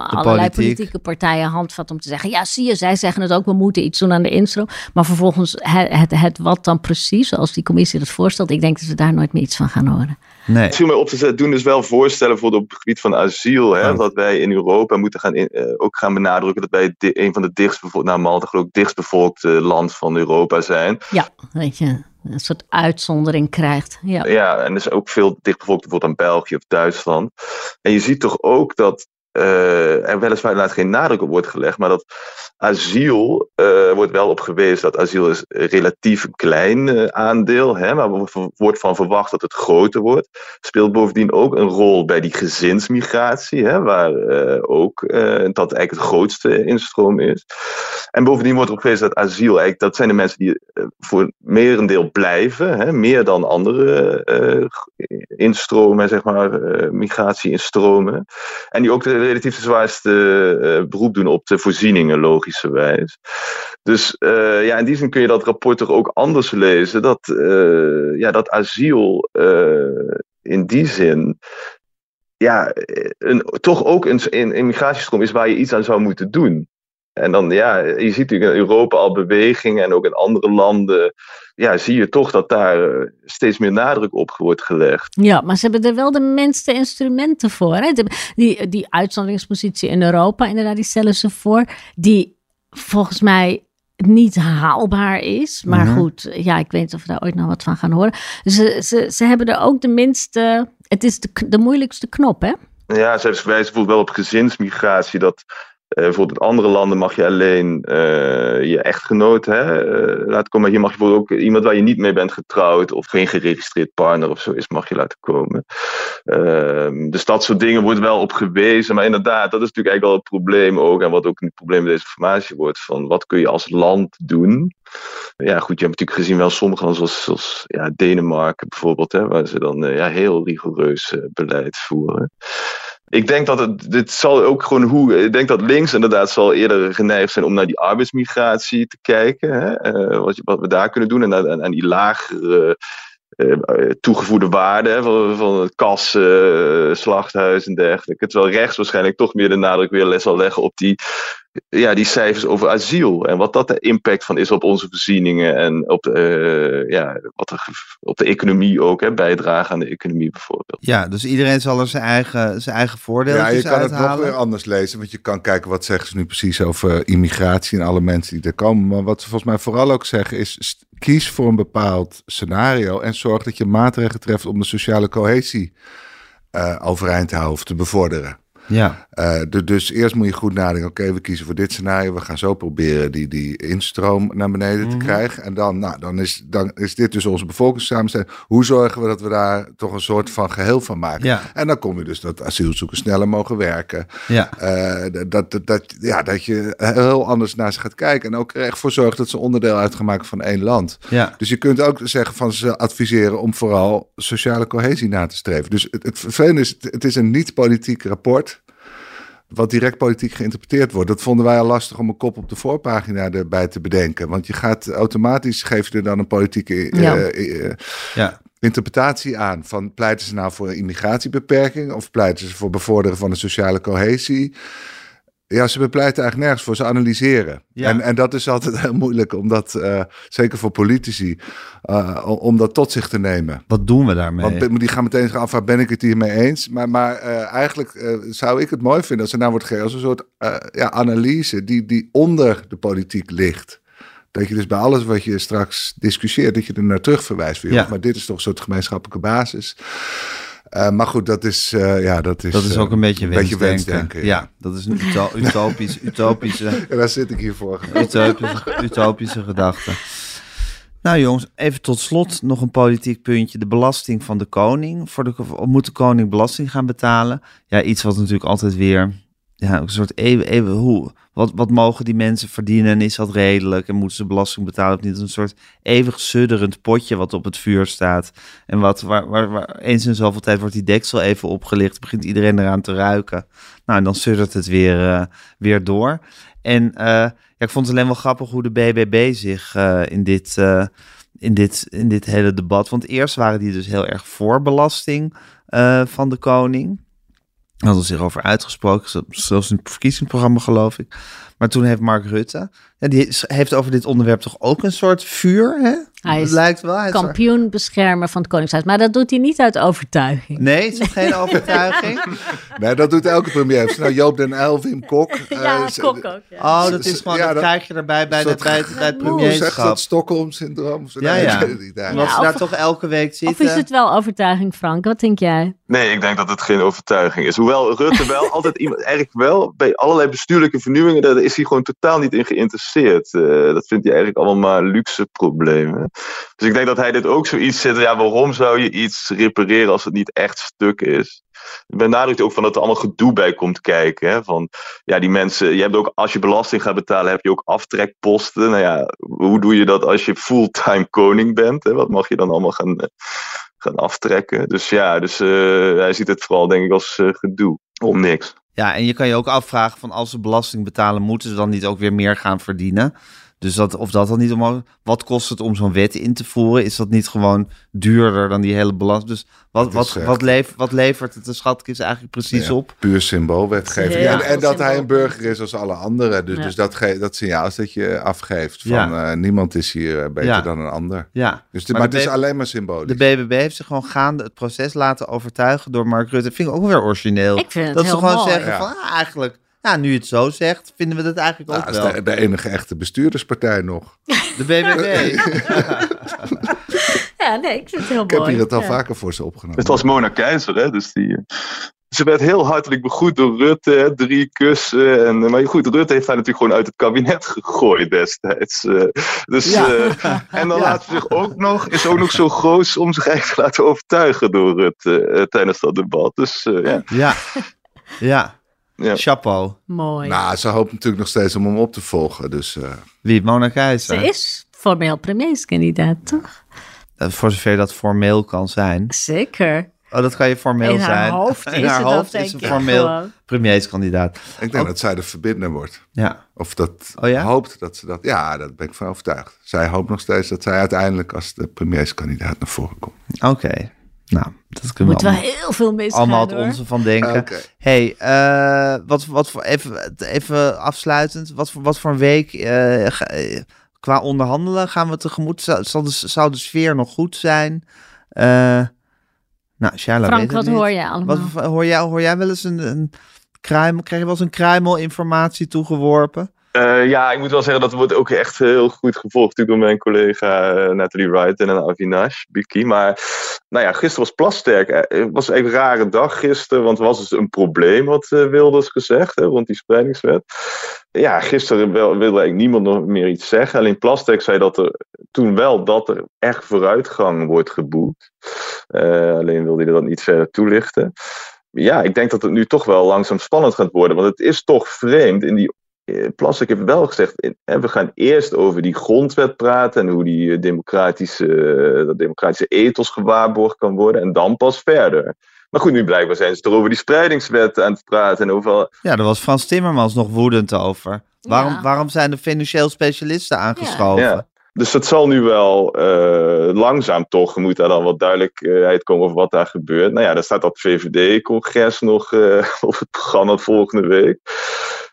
[SPEAKER 5] allerlei politieke partijen handvat om te zeggen: ja, zie je, zij zeggen het ook, we moeten iets doen aan de instroom. Maar vervolgens, het, het, het wat dan precies, zoals die commissie dat voorstelt, ik denk dat we daar nooit meer iets van gaan horen.
[SPEAKER 4] Nee. Het viel mij op te zetten, doen dus wel voorstellen voor op het gebied van asiel. Hè, Dat wij in Europa moeten gaan in, uh, ook gaan benadrukken dat wij een van de dichtstbevolkte, nou Malta geloof ik, dichtstbevolkte land van Europa zijn.
[SPEAKER 5] Ja, weet je, een soort uitzondering krijgt. Ja,
[SPEAKER 4] ja en er is ook veel dichtbevolkt bijvoorbeeld aan België of Duitsland. En je ziet toch ook dat uh, er weliswaar inderdaad geen nadruk op wordt gelegd, maar dat asiel uh, wordt wel op gewezen dat asiel is relatief klein uh, aandeel, hè, maar wordt van verwacht dat het groter wordt. Speelt bovendien ook een rol bij die gezinsmigratie, hè, waar ook dat eigenlijk het grootste instroom is. En bovendien wordt er op gewezen dat asiel, eigenlijk, dat zijn de mensen die voor merendeel blijven, hè, meer dan andere instromen, zeg maar, migratie-instromen. En die ook relatief de zwaarste uh, beroep doen op de voorzieningen, logischerwijs. Dus uh, ja, in die zin kun je dat rapport toch ook anders lezen. Dat, uh, ja, dat asiel in die zin ja, een, toch ook een, een is waar je iets aan zou moeten doen. En dan, ja, je ziet natuurlijk in Europa al bewegingen en ook in andere landen. Ja, zie je toch dat daar eh, steeds meer nadruk op wordt gelegd.
[SPEAKER 5] Ja, maar ze hebben er wel de minste instrumenten voor. Hè? Die, die uitzonderingspositie in Europa, inderdaad, die stellen ze voor. Die volgens mij niet haalbaar is. Maar mhm. goed, ja, ik weet niet of we daar ooit nog wat van gaan horen. Ze, ze, ze hebben er ook de minste. Het is de, de moeilijkste knop, hè?
[SPEAKER 4] Ja, ze wijzen bijvoorbeeld wel op gezinsmigratie. Dat uh, bijvoorbeeld in andere landen mag je alleen uh, je echtgenoot hè, uh, laten komen. Hier mag je bijvoorbeeld ook iemand waar je niet mee bent getrouwd of geen geregistreerd partner of zo is, mag je laten komen. Ehm, dus dat soort dingen wordt wel op gewezen. Maar inderdaad, dat is natuurlijk eigenlijk wel het probleem ook. En wat ook een probleem met deze informatie wordt. Van wat kun je als land doen? Ja, goed, je hebt natuurlijk gezien wel sommige landen zoals, zoals ja, Denemarken bijvoorbeeld. Hè, waar ze dan ja, heel rigoureus beleid voeren. Ik denk dat het, dit zal ook gewoon hoe, ik denk dat links inderdaad zal eerder geneigd zijn om naar die arbeidsmigratie te kijken. Hè? Uh, wat, wat, we daar kunnen doen en aan die lagere uh, toegevoegde waarde hè, van, van het kas, uh, slachthuis en dergelijke. Terwijl rechts waarschijnlijk toch meer de nadruk weer zal leggen op die ja, die cijfers over asiel en wat dat de impact van is op onze voorzieningen en op, uh, ja, wat er, op de economie ook, hè, bijdragen aan de economie bijvoorbeeld.
[SPEAKER 3] Ja, dus iedereen zal er zijn eigen, zijn eigen voordeel Ja,
[SPEAKER 1] je kan het nog weer anders lezen, want je kan kijken wat zeggen ze nu precies over immigratie en alle mensen die er komen. Maar wat ze volgens mij vooral ook zeggen is, kies voor een bepaald scenario en zorg dat je maatregelen treft om de sociale cohesie uh, overeind te houden of te bevorderen.
[SPEAKER 3] Ja.
[SPEAKER 1] Uh, dus eerst moet je goed nadenken. Oké, we kiezen voor dit scenario. We gaan zo proberen die, die instroom naar beneden te mhm. krijgen. En dan, nou, dan, is, dan is dit dus onze bevolkingssamenstelling. Hoe zorgen we dat we daar toch een soort van geheel van maken?
[SPEAKER 3] Ja.
[SPEAKER 1] En dan kom je dus dat asielzoekers sneller mogen werken.
[SPEAKER 3] Ja.
[SPEAKER 1] Uh, dat, dat, dat, ja, dat je heel anders naar ze gaat kijken. En ook er echt voor zorgt dat ze onderdeel uitgemaakt van één land.
[SPEAKER 3] Ja.
[SPEAKER 1] Dus je kunt ook zeggen van ze adviseren om vooral sociale cohesie na te streven. Dus het, het vervelende is, het is een niet-politiek rapport wat direct politiek geïnterpreteerd wordt. Dat vonden wij al lastig om een kop op de voorpagina erbij te bedenken. Want je gaat automatisch, geef je er dan een politieke uh,
[SPEAKER 3] ja.
[SPEAKER 1] interpretatie aan. Van pleiten ze nou voor een immigratiebeperking of pleiten ze voor bevorderen van de sociale cohesie? Ja, ze bepleiten eigenlijk nergens voor. Ze analyseren. Ja. En, en dat is altijd (laughs) heel moeilijk, omdat, uh, zeker voor politici, uh, om dat tot zich te nemen.
[SPEAKER 3] Wat doen we daarmee?
[SPEAKER 1] Want die gaan meteen af, waar ben ik het hiermee eens? Maar, maar uh, eigenlijk zou ik het mooi vinden als er nou wordt gegeven als een soort ja, analyse die, die onder de politiek ligt. Dat je dus bij alles wat je straks discussieert, dat je er naar terug verwijst. Weer.
[SPEAKER 3] Ja.
[SPEAKER 1] Maar dit is toch een soort gemeenschappelijke basis. Uh, maar goed, dat is, uh, ja, dat is,
[SPEAKER 3] dat is ook een beetje
[SPEAKER 1] wensdenken.
[SPEAKER 3] wensdenken. Ja. ja, dat is een uto (laughs) utopisch, utopische...
[SPEAKER 1] En daar zit ik hier voor.
[SPEAKER 3] Utopische, utopische gedachte. Nou jongens, even tot slot nog een politiek puntje. De belasting van de koning. Voor de, moet de koning belasting gaan betalen? Ja, iets wat natuurlijk altijd weer... Ja, een soort even, even hoe, wat, wat mogen die mensen verdienen en is dat redelijk en moeten ze belasting betalen of niet? Een soort eeuwig sudderend potje wat op het vuur staat. En wat, waar, waar, eens in zoveel tijd wordt die deksel even opgelicht, begint iedereen eraan te ruiken. Nou, en dan suddert het weer, uh, weer door. En uh, ja, ik vond het alleen wel grappig hoe de BBB zich uh, in dit... in dit, in dit hele debat. Want eerst waren die dus heel erg voor belasting van de koning hadden zich over uitgesproken, zelfs in het verkiezingsprogramma geloof ik. Maar toen heeft Mark Rutte, ja, die heeft over dit onderwerp toch ook een soort vuur, hè?
[SPEAKER 5] Hij is
[SPEAKER 3] lijkt wel. Hij
[SPEAKER 5] kampioen beschermer van het Koningshuis. Maar dat doet hij niet uit overtuiging.
[SPEAKER 3] Nee, het is geen overtuiging. (laughs)
[SPEAKER 1] nee, dat doet elke premier. Nou, Joop den Uyl, Wim Kok. (laughs)
[SPEAKER 5] ja,
[SPEAKER 1] uh,
[SPEAKER 5] Kok ook. Ja.
[SPEAKER 3] Oh, dat is gewoon, ja, dat, dat krijg je erbij bij, de, bij, het, bij het premierschap.
[SPEAKER 1] dat Stockholm-syndroom?
[SPEAKER 3] Ja, ja. ja ze daar toch elke week zitten.
[SPEAKER 5] Of is het wel overtuiging, Frank? Wat denk jij?
[SPEAKER 4] Nee, ik denk dat het geen overtuiging is. Hoewel Rutte wel altijd iemand, eigenlijk wel, bij allerlei bestuurlijke vernieuwingen, daar is hij gewoon totaal niet in geïnteresseerd. Uh, dat vindt hij eigenlijk allemaal maar luxe problemen. Dus ik denk dat hij dit ook zoiets zit. Ja, waarom zou je iets repareren als het niet echt stuk is? benadrukt ook van dat er allemaal gedoe bij komt kijken. Hè? Van, ja, die mensen, je hebt ook, als je belasting gaat betalen, heb je ook aftrekposten. Nou ja, hoe doe je dat als je fulltime koning bent? Hè? Wat mag je dan allemaal gaan, gaan aftrekken? Dus ja, dus, uh, hij ziet het vooral denk ik als gedoe. Om niks.
[SPEAKER 3] Ja, en je kan je ook afvragen van als ze belasting betalen, moeten ze dan niet ook weer meer gaan verdienen? Dus dat, of dat dan niet om. Wat kost het om zo'n wet in te voeren? Is dat niet gewoon duurder dan die hele belasting? Dus wat, wat, wat, wat levert het de schatkist eigenlijk precies
[SPEAKER 1] ja,
[SPEAKER 3] op?
[SPEAKER 1] Puur symboolwetgeving.
[SPEAKER 5] Ja,
[SPEAKER 1] en en dat
[SPEAKER 5] symbool.
[SPEAKER 1] hij een burger is als alle anderen. Dus,
[SPEAKER 5] Ja.
[SPEAKER 1] dus dat, ge, dat signaal is dat je afgeeft van
[SPEAKER 3] Ja.
[SPEAKER 1] eh, niemand is hier eh, beter
[SPEAKER 3] Ja.
[SPEAKER 1] dan een ander.
[SPEAKER 3] Ja,
[SPEAKER 1] Dus de,
[SPEAKER 3] Maar
[SPEAKER 1] maar,
[SPEAKER 3] de
[SPEAKER 1] het is alleen maar symbolisch.
[SPEAKER 3] de BBB heeft zich gewoon gaande het proces laten overtuigen door Mark Rutte. Vind ik ook weer origineel.
[SPEAKER 5] Ik vind het
[SPEAKER 3] dat
[SPEAKER 5] heel
[SPEAKER 3] ze gewoon
[SPEAKER 5] mooi.
[SPEAKER 3] zeggen
[SPEAKER 1] Ja.
[SPEAKER 3] van ah, eigenlijk, ja, nu je het zo zegt, vinden we dat eigenlijk
[SPEAKER 1] Nou,
[SPEAKER 3] ook
[SPEAKER 1] dat is
[SPEAKER 3] wel.
[SPEAKER 1] de, de enige echte bestuurderspartij nog. (laughs)
[SPEAKER 3] De BBB. (laughs)
[SPEAKER 5] Ja, nee, ik vind het heel
[SPEAKER 1] Ik heb
[SPEAKER 5] mooi.
[SPEAKER 1] hier dat al
[SPEAKER 5] Ja.
[SPEAKER 1] vaker voor ze opgenomen.
[SPEAKER 4] Het was Mona Keizer, hè? Dus die, eh, ze werd heel hartelijk begroet door Rutte, hè, drie kussen. En, eh, maar goed, Rutte heeft haar natuurlijk gewoon uit het kabinet gegooid destijds. eh. dus,
[SPEAKER 3] Ja.
[SPEAKER 4] eh, (laughs) en dan
[SPEAKER 3] Ja.
[SPEAKER 4] laat ze zich ook nog, is ook nog zo groot om zich eigenlijk te laten overtuigen door Rutte eh, tijdens dat debat. Dus eh, ja.
[SPEAKER 3] ja. Ja.
[SPEAKER 4] Ja.
[SPEAKER 3] Chapeau.
[SPEAKER 5] Mooi.
[SPEAKER 1] Nou, ze hoopt natuurlijk nog steeds om hem op te volgen. Dus eh,
[SPEAKER 3] Wie? Mona Keizer.
[SPEAKER 5] Ze is formeel premierskandidaat, toch?
[SPEAKER 3] Eh, Voor zover dat formeel kan zijn.
[SPEAKER 5] Zeker.
[SPEAKER 3] Oh, dat kan je formeel
[SPEAKER 5] In haar
[SPEAKER 3] zijn.
[SPEAKER 5] hoofd (laughs)
[SPEAKER 3] In
[SPEAKER 5] is
[SPEAKER 3] haar
[SPEAKER 5] ze dat,
[SPEAKER 3] hoofd is een
[SPEAKER 5] ik
[SPEAKER 3] formeel
[SPEAKER 5] gewoon.
[SPEAKER 3] premierskandidaat.
[SPEAKER 1] ik denk dat zij de verbinder wordt.
[SPEAKER 3] Ja.
[SPEAKER 1] Of dat
[SPEAKER 3] Oh ja?
[SPEAKER 1] hoopt dat ze dat... Ja, daar ben ik van overtuigd. Zij hoopt nog steeds dat zij uiteindelijk als de premierskandidaat naar voren komt.
[SPEAKER 3] Oké. Nou, dat kunnen
[SPEAKER 5] moet
[SPEAKER 3] we
[SPEAKER 5] wel
[SPEAKER 3] allemaal,
[SPEAKER 5] heel veel misgaan,
[SPEAKER 3] allemaal het onze van denken. Hey, eh, wat, wat voor, even, even afsluitend. Wat voor, wat voor een week eh, ga- eh, qua onderhandelen gaan we tegemoet? Zou, zal de, zou de sfeer nog goed zijn? Eh, nou, Shala
[SPEAKER 5] Frank, wat
[SPEAKER 3] niet.
[SPEAKER 5] hoor jij allemaal?
[SPEAKER 3] Wat, hoor, jij, hoor jij wel eens een, een kruimel? Krijg je wel eens een kruimel informatie toegeworpen?
[SPEAKER 4] Eh, ja, ik moet wel zeggen dat wordt ook echt heel goed gevolgd door mijn collega eh, Natalie Wright en Avinash Biki. Maar nou ja, gisteren was Plasterk. eh, Het was een rare dag gisteren, want er was dus een probleem, wat eh, Wilders gezegd, hè, rond die spreidingswet. Ja, gisteren wilde eigenlijk niemand nog meer iets zeggen. Alleen Plasterk zei dat er toen wel dat er echt vooruitgang wordt geboekt. Alleen wilde hij dat niet verder toelichten. Ja, ik denk dat het nu toch wel langzaam spannend gaat worden. Want het is toch vreemd in die Plastic heeft wel gezegd, we gaan eerst over die grondwet praten en hoe die eh, democratische, eh, dat democratische ethos gewaarborgd kan worden en dan pas verder. Maar goed, nu blijkbaar zijn ze er over die spreidingswet aan het praten en over...
[SPEAKER 3] Ja, daar was Frans Timmermans nog woedend over. Waarom,
[SPEAKER 5] Ja.
[SPEAKER 3] waarom zijn de financieel specialisten aangeschoven?
[SPEAKER 4] Ja. Dus het zal nu wel eh, langzaam toch, moet daar dan wat duidelijkheid komen over wat daar gebeurt. Nou ja, daar staat dat VVD-congres nog eh, (laughs) op het programma volgende week.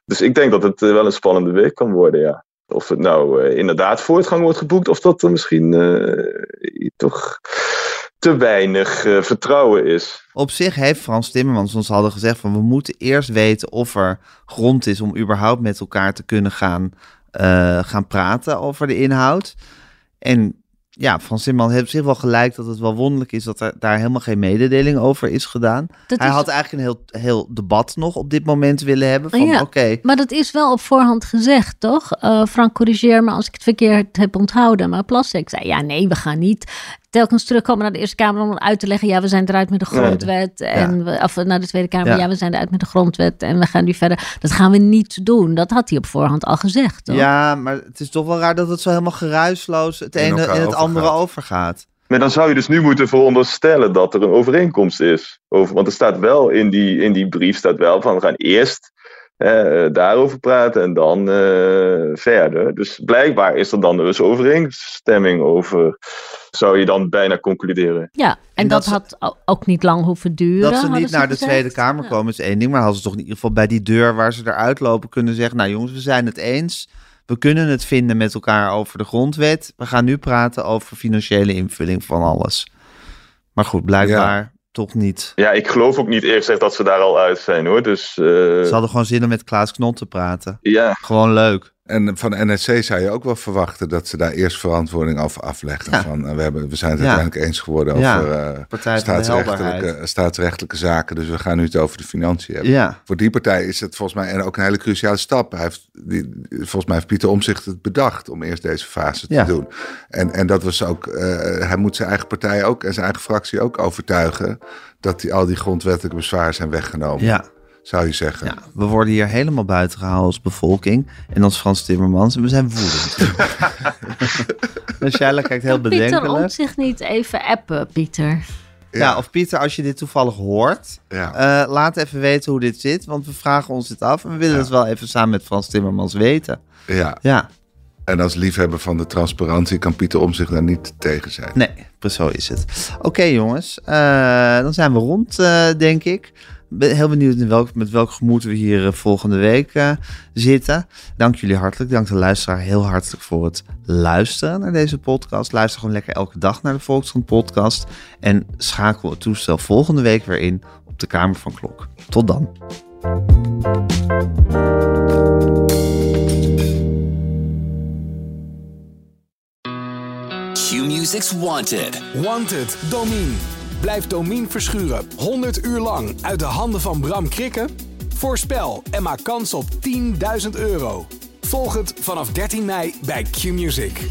[SPEAKER 4] Dus ik denk dat het eh, wel een spannende week kan worden, ja. Of het nou eh, inderdaad voortgang wordt geboekt, of dat er misschien eh, toch te weinig vertrouwen is.
[SPEAKER 3] Op zich heeft Frans Timmermans ons hadden gezegd van we moeten eerst weten of er grond is om überhaupt met elkaar te kunnen gaan gaan praten over de inhoud. En ja, Frans Timmermans heeft zich wel gelijk dat het wel wonderlijk is dat er daar helemaal geen mededeling over is gedaan.
[SPEAKER 5] Dat
[SPEAKER 3] Hij
[SPEAKER 5] is-
[SPEAKER 3] had eigenlijk een heel, heel debat nog op dit moment willen hebben. Van
[SPEAKER 5] Ja.
[SPEAKER 3] oké,
[SPEAKER 5] Maar dat is wel op voorhand gezegd, toch? Eh, Frank, corrigeer me als ik het verkeerd heb onthouden. Maar Plastek zei, ja nee, we gaan niet telkens terugkomen naar de Eerste Kamer om uit te leggen... ja, we zijn eruit met de
[SPEAKER 4] Nee.
[SPEAKER 5] grondwet. En we, of naar de Tweede Kamer,
[SPEAKER 3] Ja.
[SPEAKER 5] ja. we zijn eruit met de grondwet. En we gaan nu verder. Dat gaan we niet doen. Dat had hij op voorhand al gezegd, toch?
[SPEAKER 3] ja, maar het is toch wel raar dat het zo helemaal geruisloos het
[SPEAKER 1] In
[SPEAKER 3] ene in het andere
[SPEAKER 1] overgaat.
[SPEAKER 3] overgaat.
[SPEAKER 4] Maar dan zou je dus nu moeten veronderstellen dat er een overeenkomst is. Over, want er staat wel in die, in die brief staat wel van we gaan eerst eh, daarover praten en dan eh, verder. Dus blijkbaar is er dan dus overeenstemming over, zou je dan bijna concluderen.
[SPEAKER 5] Ja, en,
[SPEAKER 3] En
[SPEAKER 5] dat,
[SPEAKER 3] dat
[SPEAKER 5] had ook niet lang hoeven duren.
[SPEAKER 3] Dat ze niet naar de
[SPEAKER 5] gezegd.
[SPEAKER 3] Tweede Kamer
[SPEAKER 5] Ja.
[SPEAKER 3] komen is één ding. Maar hadden ze toch in ieder geval bij die deur waar ze eruit lopen kunnen zeggen... nou jongens, we zijn het eens. We kunnen het vinden met elkaar over de grondwet. We gaan nu praten over financiële invulling van alles. Maar goed, blijkbaar toch niet.
[SPEAKER 4] Ja, ik geloof ook niet eerst gezegd dat ze daar al uit zijn hoor. Dus eh,
[SPEAKER 3] Ze hadden gewoon zin om met Klaas Knot te praten.
[SPEAKER 4] ja,
[SPEAKER 3] Gewoon leuk.
[SPEAKER 1] En van de NSC zou je ook wel verwachten dat ze daar eerst verantwoording over afleggen.
[SPEAKER 3] Ja.
[SPEAKER 1] Van, eh, we, hebben, we zijn het
[SPEAKER 3] Ja.
[SPEAKER 1] uiteindelijk eens geworden over
[SPEAKER 3] de
[SPEAKER 1] staatsrechtelijke, staatsrechtelijke zaken. Dus we gaan nu het over de financiën hebben. Voor die partij is het volgens mij en ook een hele cruciale stap. Hij heeft, die, volgens mij heeft Pieter Omzicht het bedacht om eerst deze fase te doen. En, en dat was ook, eh, hij moet zijn eigen partij ook en zijn eigen fractie ook overtuigen dat die, al die grondwettelijke bezwaren zijn weggenomen.
[SPEAKER 3] ja,
[SPEAKER 1] Zou je zeggen.
[SPEAKER 3] ja. We worden hier helemaal buiten gehouden als bevolking. En als Frans Timmermans. En we zijn woedend. (laughs) en Shaila kijkt heel
[SPEAKER 5] Pieter
[SPEAKER 3] bedenkelijk.
[SPEAKER 5] om zich niet even appen, Pieter.
[SPEAKER 3] Ja. of Pieter, als je dit toevallig hoort,
[SPEAKER 1] Ja.
[SPEAKER 3] eh, laat even weten hoe dit zit. Want we vragen ons dit af en we willen
[SPEAKER 1] Ja.
[SPEAKER 3] het wel even samen met Frans Timmermans weten.
[SPEAKER 1] ja.
[SPEAKER 3] Ja,
[SPEAKER 1] En als liefhebber van de transparantie kan Pieter Omzicht daar niet tegen zijn.
[SPEAKER 3] nee, zo is het. Oké jongens, eh, dan zijn we rond, eh, denk ik. Ben heel benieuwd in welk, met welk gemoed we hier eh, volgende week eh, zitten. Dank jullie hartelijk. Dank de luisteraar heel hartelijk voor het luisteren naar deze podcast. Luister gewoon lekker elke dag naar de Volkskrant podcast. En schakel het toestel volgende week weer in op de Kamer van Klok. Tot dan.
[SPEAKER 2] Q-Music's Wanted. Wanted, Domine. Blijf Domine verschuren 100 uur lang uit de handen van Bram Krikken? Voorspel en maak kans op 10.000 euro. Volg het vanaf 13 mei bij Q-Music.